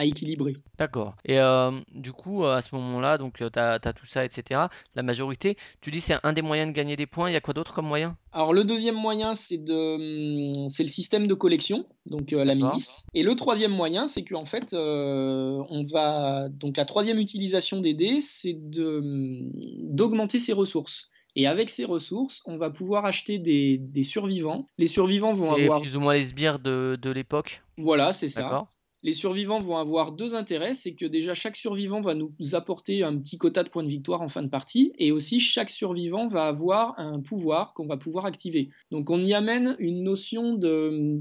équilibrer. D'accord. Et euh, du coup, à ce moment-là, donc tu as, tout ça, etc. La majorité, tu dis c'est un des moyens de gagner des points. Il y a quoi d'autre comme moyen? Alors le deuxième moyen, c'est de, hum, c'est le système de collection, donc euh, la milice. Et le troisième moyen, c'est qu'en fait, euh, on va donc la troisième utilisation des dés, c'est de, hum, d'augmenter ses ressources. Et avec ces ressources, on va pouvoir acheter des, des survivants. Les survivants vont avoir plus ou moins les sbires de, de l'époque? voilà, c'est ça. Les survivants vont avoir deux intérêts, c'est que déjà chaque survivant va nous apporter un petit quota de points de victoire en fin de partie, et aussi chaque survivant va avoir un pouvoir qu'on va pouvoir activer. Donc on y amène une notion de,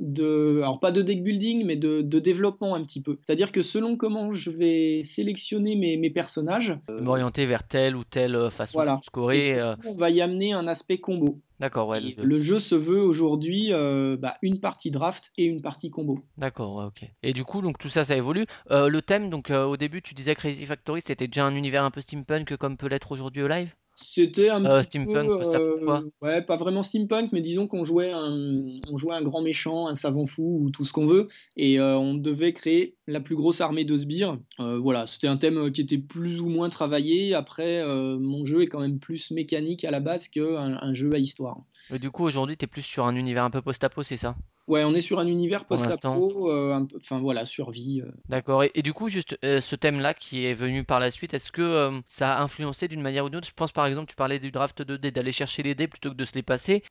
de alors pas de deck building, mais de, de développement un petit peu. C'est-à-dire que selon comment je vais sélectionner mes, mes personnages, M'orienter vers telle ou telle euh, façon voilà. de scorer. surtout, euh, on va y amener un aspect combo. D'accord, ouais, Et le jeu se veut aujourd'hui euh, bah, une partie draft et une partie combo. D'accord, ouais, ok. Et du coup, donc tout ça, ça évolue. Euh, le thème, donc euh, au début, tu disais Crazy Factory, c'était déjà un univers un peu steampunk comme peut l'être aujourd'hui au live? C'était un Euh, petit steampunk, peu, euh, ouais, pas vraiment steampunk, mais disons qu'on jouait un, on jouait un grand méchant, un savant fou ou tout ce qu'on veut, et euh, on devait créer la plus grosse armée de sbires. Euh, voilà, c'était un thème qui était plus ou moins travaillé. Après, euh, mon jeu est quand même plus mécanique à la base qu'un un jeu à histoire. Et du coup, aujourd'hui, t'es plus sur un univers un peu post-apo, c'est ça? Ouais, on est sur un univers Pour post-apo, euh, enfin voilà, survie. euh. D'accord. Et, et du coup, juste euh, ce thème-là qui est venu par la suite, est-ce que ça a influencé d'une manière ou d'une autre? Je pense par exemple, tu parlais du draft de dés, d'aller chercher les dés plutôt que de se les passer.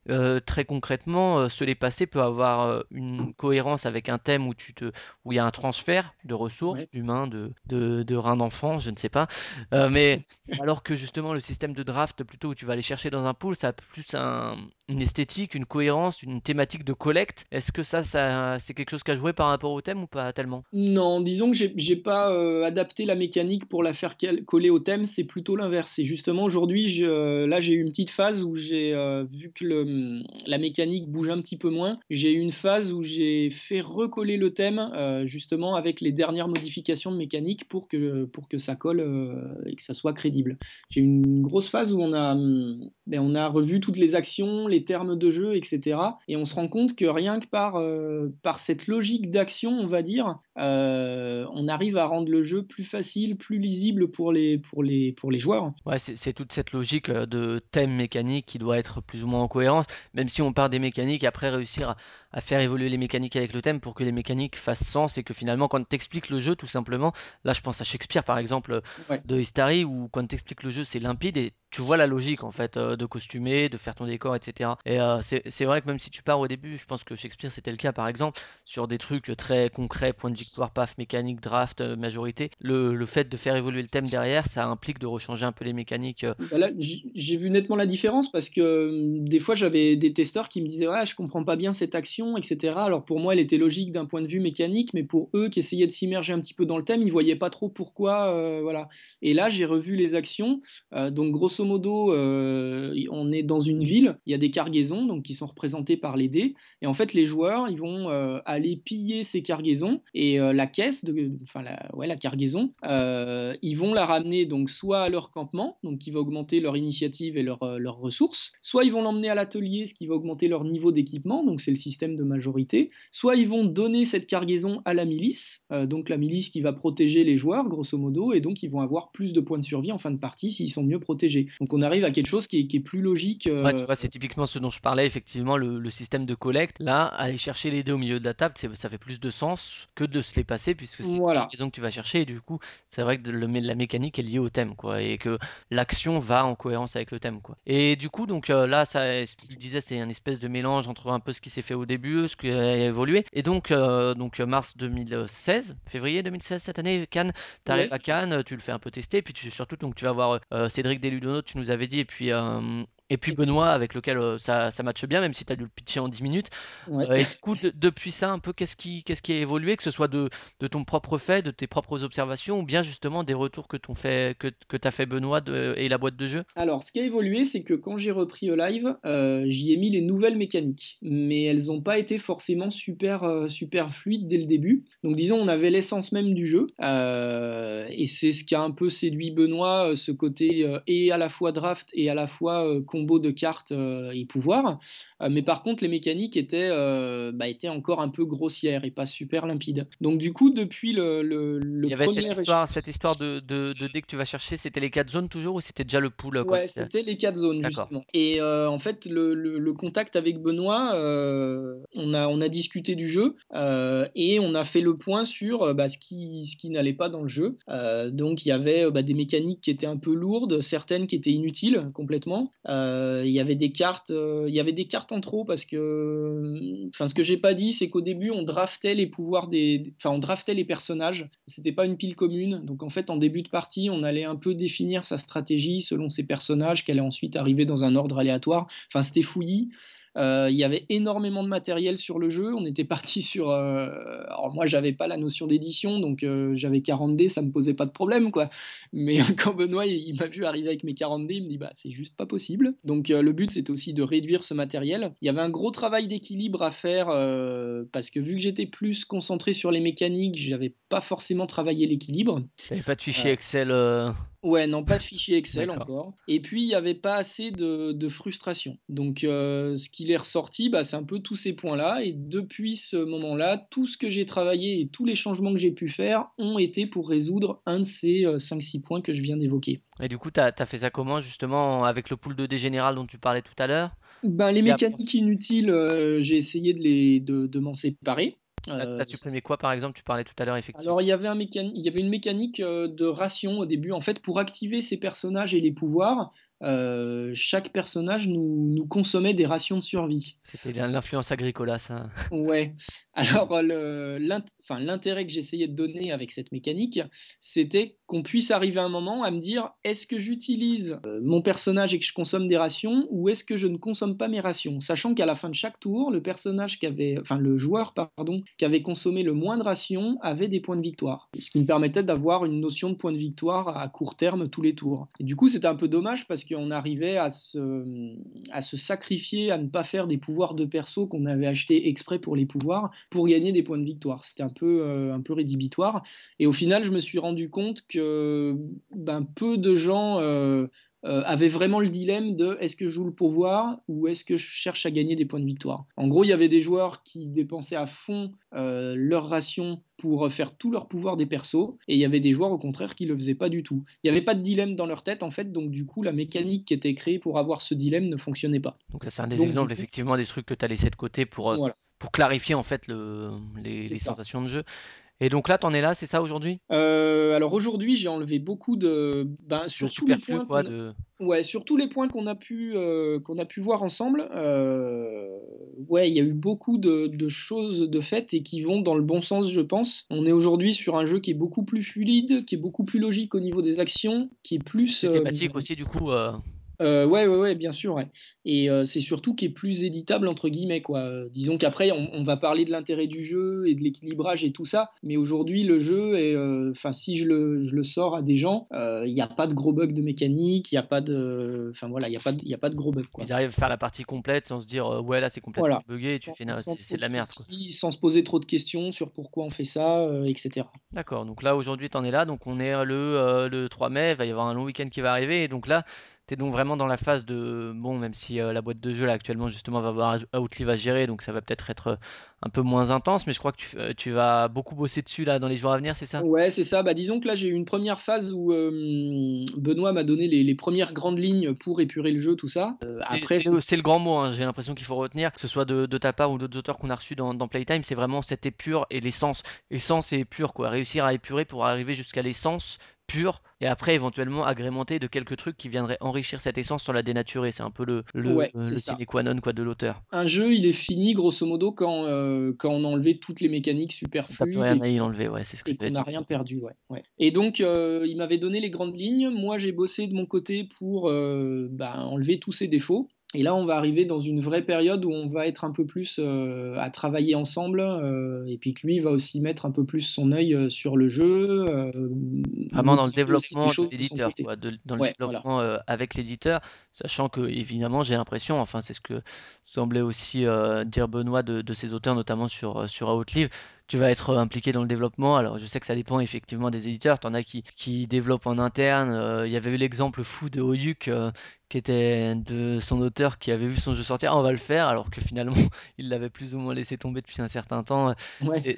Très concrètement, se les passer peut avoir une cohérence avec un thème où tu te, où il y a un transfert de ressources, Ouais. d'humains, de, de, de reins d'enfants, je ne sais pas. Mais alors que justement le système de draft, plutôt où tu vas aller chercher dans un pool, ça a plus un- une esthétique, une cohérence, une thématique de collecte. Est-ce que ça, ça c'est quelque chose qui a joué par rapport au thème ou pas tellement? Non, disons que j'ai pas euh, adapté la mécanique pour la faire coller au thème, c'est plutôt l'inverse. C'est justement aujourd'hui, je- là j'ai eu une petite phase où j'ai euh, vu que le- la mécanique bouge un petit peu moins. J'ai eu une phase où j'ai fait recoller le thème euh, justement avec les dernières modifications de mécanique pour que, pour que ça colle euh, et que ça soit crédible. J'ai eu une grosse phase où on a, hum, ben, on a revu toutes les actions, les termes de jeu, etc. Et on se rend compte que rien que par, euh, par cette logique d'action, on va dire, on arrive à rendre le jeu plus facile, plus lisible pour les, pour les, pour les joueurs. Ouais, c'est toute cette logique de thème mécanique qui doit être plus ou moins en cohérence, même si on part des mécaniques, après réussir à, à faire évoluer les mécaniques avec le thème pour que les mécaniques fassent sens et que finalement, quand tu expliques le jeu, tout simplement, là je pense à Shakespeare par exemple de History, où quand tu expliques le jeu, c'est limpide et tu vois la logique en fait euh, de costumer, de faire ton décor, etc. Et euh, c'est vrai que même si tu pars au début, je pense que Shakespeare c'était le cas par exemple, sur des trucs très concrets, point de victoire, paf, mécanique, draft, euh, majorité, le, le, fait de faire évoluer le thème derrière, ça implique de rechanger un peu les mécaniques. Bah là, j'ai vu nettement la différence parce que des fois j'avais des testeurs qui me disaient ouais, je comprends pas bien cette action, etc. Alors pour moi elle était logique d'un point de vue mécanique, mais pour eux qui essayaient de s'immerger un petit peu dans le thème, ils voyaient pas trop pourquoi, voilà. Et là j'ai revu les actions, donc grosso modo, euh, on est dans une ville, il y a des cargaisons donc, qui sont représentées par les dés, et en fait, les joueurs, ils vont euh, aller piller ces cargaisons, et euh, la caisse, de, enfin, la, cargaison, ils vont la ramener donc soit à leur campement, donc qui va augmenter leur initiative et leurs ressources, soit ils vont l'emmener à l'atelier, ce qui va augmenter leur niveau d'équipement, donc c'est le système de majorité, soit ils vont donner cette cargaison à la milice, donc la milice qui va protéger les joueurs, grosso modo, et donc ils vont avoir plus de points de survie en fin de partie s'ils sont mieux protégés. Donc on arrive à quelque chose qui est, plus logique. C'est typiquement ce dont je parlais, effectivement, le, système de collecte. Là, aller chercher les dés au milieu de la table, ça fait plus de sens que de se les passer, puisque c'est voilà. une que tu vas chercher, et du coup, c'est vrai que le, la mécanique est liée au thème, quoi, et que l'action va en cohérence avec le thème, quoi. Et du coup, donc euh, là, ça, tu disais, c'est un espèce de mélange entre un peu ce qui s'est fait au début, ce qui a évolué, et donc, euh, donc mars 2016, février 2016 cette année, Cannes, tu arrives à Cannes, tu le fais un peu tester, puis tu, surtout, donc tu vas voir euh, Cédric Deludono, tu nous avais dit, et puis euh, et puis Benoît, avec lequel euh, ça, ça matche bien, même si tu as dû le pitcher en 10 minutes. Euh, et du coup, depuis ça, un peu, qu'est-ce qui, qu'est-ce qui a évolué, que ce soit de, de, ton propre fait, de tes propres observations, ou bien justement des retours que, fait, que, que t'as fait Benoît de, et la boîte de jeu? Alors, ce qui a évolué, c'est que quand j'ai repris live, euh, j'y ai mis les nouvelles mécaniques, mais elles n'ont pas été forcément super, super fluides dès le début. Donc, disons, on avait l'essence même du jeu, et c'est ce qui a un peu séduit Benoît, ce côté et à la fois draft et à la fois de cartes euh, et pouvoirs. Euh, mais par contre, les mécaniques étaient, euh, bah, étaient encore un peu grossières et pas super limpides. Donc du coup, depuis le, le, Il y avait cette histoire, cette histoire de, de, dès que tu vas chercher, c'était les quatre zones toujours ou c'était déjà le pool Ouais, c'était les quatre zones justement. Et en fait, le, le, contact avec Benoît, on, a, on a discuté du jeu et on a fait le point sur bah, ce qui, ce qui n'allait pas dans le jeu. donc il y avait bah, des mécaniques qui étaient un peu lourdes, certaines qui étaient inutiles complètement. Euh, il y avait des cartes, euh, il y avait des cartes en trop parce que, enfin, ce que j'ai pas dit, c'est qu'au début on draftait les pouvoirs des, enfin, on draftait les personnages. C'était pas une pile commune, donc en fait en début de partie, on allait un peu définir sa stratégie selon ses personnages, qu'elle allait ensuite arriver dans un ordre aléatoire. Enfin, c'était fouillis. Euh, il y avait énormément de matériel sur le jeu. On était parti sur. Euh, alors, moi, j'avais pas la notion d'édition, donc euh, j'avais 40 d ça me posait pas de problème, quoi. Mais quand Benoît, il, m'a vu arriver avec mes 40 d il me dit, bah, c'est juste pas possible. Donc, le but, c'était aussi de réduire ce matériel. Il y avait un gros travail d'équilibre à faire, parce que vu que j'étais plus concentré sur les mécaniques, j'avais pas forcément travaillé l'équilibre. T'avais pas de fichier Excel Ouais, non, pas de fichier Excel encore. Et puis, il n'y avait pas assez de, frustration. Donc, euh, ce qu'il est ressorti, bah, c'est un peu tous ces points-là. Et depuis ce moment-là, tout ce que j'ai travaillé et tous les changements que j'ai pu faire ont été pour résoudre un de ces 5-6 euh, points que je viens d'évoquer. Et du coup, tu as, fait ça comment, justement, avec le pool de dé général dont tu parlais tout à l'heure? Ben, Les mécaniques inutiles, euh, j'ai essayé de, les, de m'en séparer. Euh, T'as supprimé quoi par exemple? Tu parlais tout à l'heure effectivement. Alors il y avait un il y avait une mécanique euh, de ration au début. En fait, pour activer ces personnages et les pouvoirs, euh, chaque personnage nous, nous, consommait des rations de survie. C'était l'influence agricole, ça. Ouais. Alors, l'intérêt que j'essayais de donner avec cette mécanique, c'était qu'on puisse arriver à un moment à me dire est-ce que j'utilise euh, mon personnage et que je consomme des rations ou est-ce que je ne consomme pas mes rations? Sachant qu'à la fin de chaque tour, le personnage qui enfin le joueur, pardon, qui avait consommé le moins de rations avait des points de victoire. Ce qui me permettait d'avoir une notion de points de victoire à court terme tous les tours. Et du coup, c'était un peu dommage parce qu'on arrivait à se, à se sacrifier, à ne pas faire des pouvoirs de perso qu'on avait acheté exprès pour les pouvoirs, pour gagner des points de victoire. C'était un peu, euh, un peu rédhibitoire. Et au final, je me suis rendu compte que ben, peu de gens euh, euh, avait vraiment le dilemme de est-ce que je joue le pouvoir ou est-ce que je cherche à gagner des points de victoire. En gros, il y avait des joueurs qui dépensaient à fond euh, leur ration pour faire tout leur pouvoir des persos, et il y avait des joueurs au contraire qui le faisaient pas du tout. Il n'y avait pas de dilemme dans leur tête en fait, donc du coup la mécanique qui était créée pour avoir ce dilemme ne fonctionnait pas. Donc ça c'est un des exemples effectivement des trucs que tu as laissé de côté pour, pour clarifier en fait le, les, sensations de jeu. Et donc là, tu en es là, c'est ça aujourd'hui? Euh, Alors aujourd'hui, j'ai enlevé beaucoup de. Ben, sur tous les points quoi, de... Ouais, sur tous les points qu'on a, pu, euh, qu'on a pu voir ensemble, euh, ouais, il y a eu beaucoup de, de, choses de fait et qui vont dans le bon sens, je pense. On est aujourd'hui sur un jeu qui est beaucoup plus fluide, qui est beaucoup plus logique au niveau des actions, qui est plus. thématique aussi, du coup. Euh, ouais, ouais, ouais, bien sûr. Et euh, c'est surtout qui est plus éditable entre guillemets, quoi. disons qu'après, on, va parler de l'intérêt du jeu et de l'équilibrage et tout ça. Mais aujourd'hui, le jeu est, euh, enfin, si je le, je le, sors à des gens, il n'y a pas de gros bugs de mécanique, il n'y a pas de, enfin voilà, il y a pas, de, a pas de gros bugs. Ils arrivent à faire la partie complète sans se dire, ouais, là, c'est complètement tu fais, c'est de la merde. Sans se poser trop de questions sur pourquoi on fait ça, etc. D'accord. Donc là, aujourd'hui, tu en es là. Donc on est le, le 3 mai. Il va y avoir un long week-end qui va arriver. Et donc là, tu donc vraiment dans la phase de bon, même si euh, la boîte de jeu là actuellement justement va avoir Outlive à gérer, donc ça va peut-être être euh, un peu moins intense, mais je crois que tu, euh, tu, vas beaucoup bosser dessus là dans les jours à venir, c'est ça? Ouais, c'est ça. Bah, disons que là j'ai eu une première phase où Benoît m'a donné les, premières grandes lignes pour épurer le jeu, tout ça. après, c'est le, grand mot. Hein, j'ai l'impression qu'il faut retenir, que ce soit de, ta part ou d'autres auteurs qu'on a reçus dans, dans Playtime, c'est vraiment cette épure et l'essence. Essence et épure, quoi. Réussir à épurer pour arriver jusqu'à l'essence pur et après éventuellement agrémenté de quelques trucs qui viendraient enrichir cette essence sans la dénaturer. C'est un peu le, le, ouais, le quoi de l'auteur. Un jeu, il est fini grosso modo quand, euh, quand on a enlevé toutes les mécaniques superflues. Rien à y enlever, ouais, c'est ce que et n'a rien perdu, ouais, Et donc, euh, il m'avait donné les grandes lignes. Moi, j'ai bossé de mon côté pour euh, bah, enlever tous ces défauts. Et là, on va arriver dans une vraie période où on va être un peu plus euh, à travailler ensemble, euh, et puis que lui va aussi mettre un peu plus son œil euh, sur le jeu. Vraiment dans le développement de l'éditeur, dans le développement avec l'éditeur, sachant que évidemment, j'ai l'impression, enfin c'est ce que semblait aussi dire Benoît de, de, ses auteurs, notamment sur sur Outlive, tu vas être impliqué dans le développement. Alors, je sais que ça dépend effectivement des éditeurs. Tu en as qui, qui développent en interne. Il y avait eu l'exemple fou de Oyuk qui était de son auteur qui avait vu son jeu sortir, ah, on va le faire, alors que finalement il l'avait plus ou moins laissé tomber depuis un certain temps.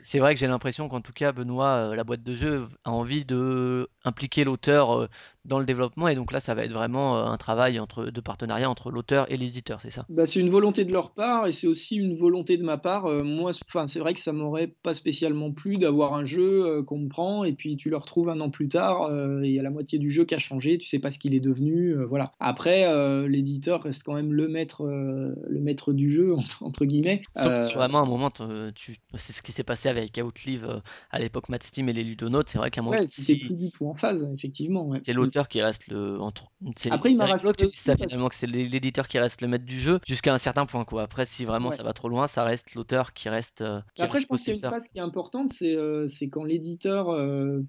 C'est vrai que j'ai l'impression qu'en tout cas Benoît, euh, la boîte de jeu, a envie de impliquer l'auteur euh, dans le développement et donc là ça va être vraiment euh, un travail entre, de partenariat entre l'auteur et l'éditeur, c'est ça? Bah, C'est une volonté de leur part et c'est aussi une volonté de ma part. moi, c'est vrai que ça m'aurait pas spécialement plu d'avoir un jeu qu'on me prend et puis tu le retrouves un an plus tard et il y a la moitié du jeu qui a changé, tu sais pas ce qu'il est devenu. voilà. Après, euh, l'éditeur reste quand même le maître, euh, le maître du jeu, entre, guillemets. Sauf si euh, vraiment, à un moment, tu... c'est ce qui s'est passé avec Outlive à l'époque, Matt Steam et les Ludonautes. C'est vrai qu'à un moment. Ouais, c'était plus du tout en phase, effectivement. C'est l'auteur qui reste le. Entre... Après, il m'a raconté ça finalement, que c'est l'éditeur qui reste le maître du jeu jusqu'à un certain point. Quoi. Après, si vraiment ça va trop loin, ça reste l'auteur qui reste. Après, je pense qu'il y a une phase qui est importante, c'est quand l'éditeur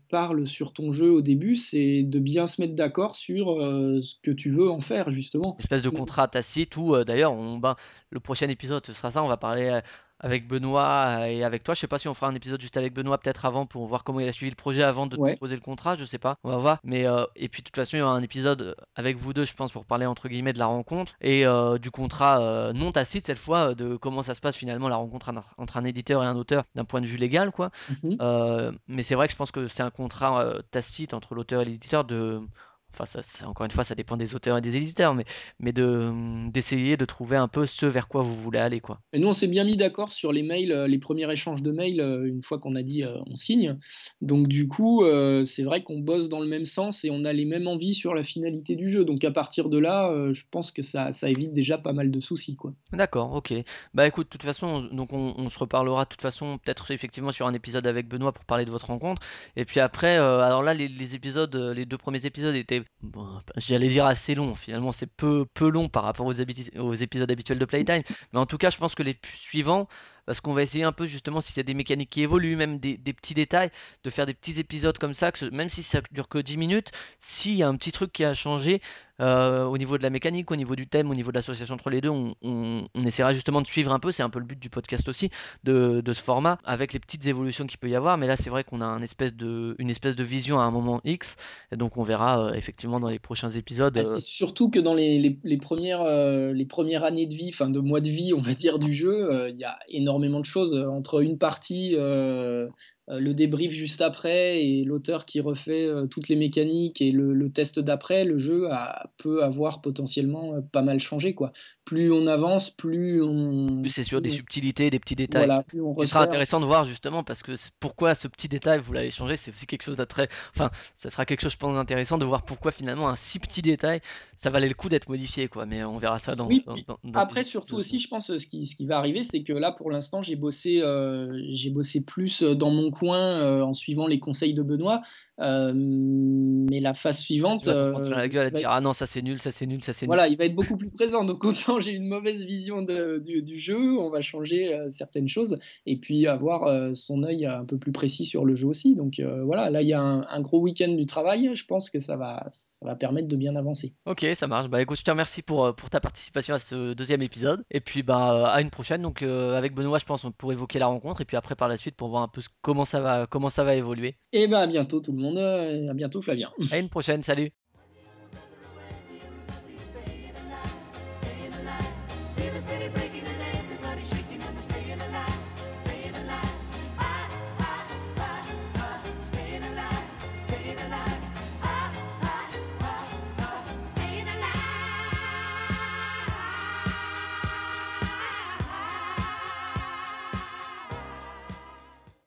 parle sur ton jeu au début, c'est de bien se mettre d'accord sur ce que tu veux en faire justement. Une espèce de contrat tacite où euh, d'ailleurs on ben, le prochain épisode ce sera ça, on va parler euh, avec Benoît et avec toi. Je sais pas si on fera un épisode juste avec Benoît peut-être avant pour voir comment il a suivi le projet avant de poser le contrat, je sais pas, on va voir. Mais euh, et puis de toute façon il y aura un épisode avec vous deux, je pense, pour parler entre guillemets de la rencontre et du contrat non tacite cette fois de comment ça se passe finalement la rencontre entre un éditeur et un auteur d'un point de vue légal quoi. Mhm. mais c'est vrai que je pense que c'est un contrat tacite entre l'auteur et l'éditeur de enfin ça, encore une fois ça dépend des auteurs et des éditeurs mais, mais de d'essayer de trouver un peu ce vers quoi vous voulez aller quoi. Et nous on s'est bien mis d'accord sur les mails, euh, les premiers échanges de mails euh, une fois qu'on a dit euh, on signe. Donc du coup c'est vrai qu'on bosse dans le même sens et on a les mêmes envies sur la finalité du jeu. Donc à partir de là je pense que ça, ça évite déjà pas mal de soucis quoi. D'accord ok. Bah écoute de toute façon donc on, se reparlera de toute façon peut-être effectivement sur un épisode avec Benoît pour parler de votre rencontre et puis après alors là les, les épisodes les deux premiers épisodes étaient j'allais dire assez long, finalement c'est peu, peu long par rapport aux, aux, épisodes habituels de Playtime, mais en tout cas je pense que les suivants parce qu'on va essayer un peu justement s'il y a des mécaniques qui évoluent, même des, petits détails, de faire des petits épisodes comme ça, que même si ça dure que 10 minutes, s'il y a un petit truc qui a changé, euh, au niveau de la mécanique, au niveau du thème, au niveau de l'association entre les deux, on, essaiera justement de suivre un peu, c'est un peu le but du podcast aussi, de, ce format, avec les petites évolutions qu'il peut y avoir, mais là c'est vrai qu'on a un espèce de, une espèce de vision à un moment X, et donc on verra euh, effectivement dans les prochains épisodes. Bah, c'est surtout que dans les, premières, les premières années de vie, enfin de mois de vie on va dire du jeu, il y a énormément de choses entre une partie euh, le débrief juste après et l'auteur qui refait euh, toutes les mécaniques et le, test d'après, le jeu peut avoir potentiellement euh, pas mal changé. Quoi. Plus on avance, plus on. Plus c'est sur des subtilités, des petits détails. Voilà, plus on Ce sera intéressant de voir justement parce que pourquoi ce petit détail vous l'avez changé, c'est aussi quelque chose très. Enfin, ça sera quelque chose, je pense, intéressant de voir pourquoi finalement un si petit détail, ça valait le coup d'être modifié. Quoi. Mais on verra ça dans. Oui, après, surtout aussi, je pense, ce qui, ce qui va arriver, c'est que là, pour l'instant, j'ai bossé, j'ai bossé plus dans mon coin euh, en suivant les conseils de Benoît. Euh, mais la phase suivante. Tu vas la euh, gueule et dire Ah non, ça c'est nul, ça c'est nul, ça c'est nul. Voilà, il va être beaucoup plus présent. Donc autant j'ai une mauvaise vision du, jeu, on va changer certaines choses et puis avoir son œil un peu plus précis sur le jeu aussi. Donc voilà, là il y a un, gros week-end du travail. Je pense que ça va, ça va permettre de bien avancer. Ok, ça marche. Bah écoute, je te remercie pour, pour ta participation à ce deuxième épisode. Et puis bah à une prochaine. Donc avec Benoît, je pense pour évoquer la rencontre et puis après par la suite pour voir un peu comment ça va, comment ça va évoluer. Et bah à bientôt tout le monde. À bientôt Flavien. À une prochaine. Salut.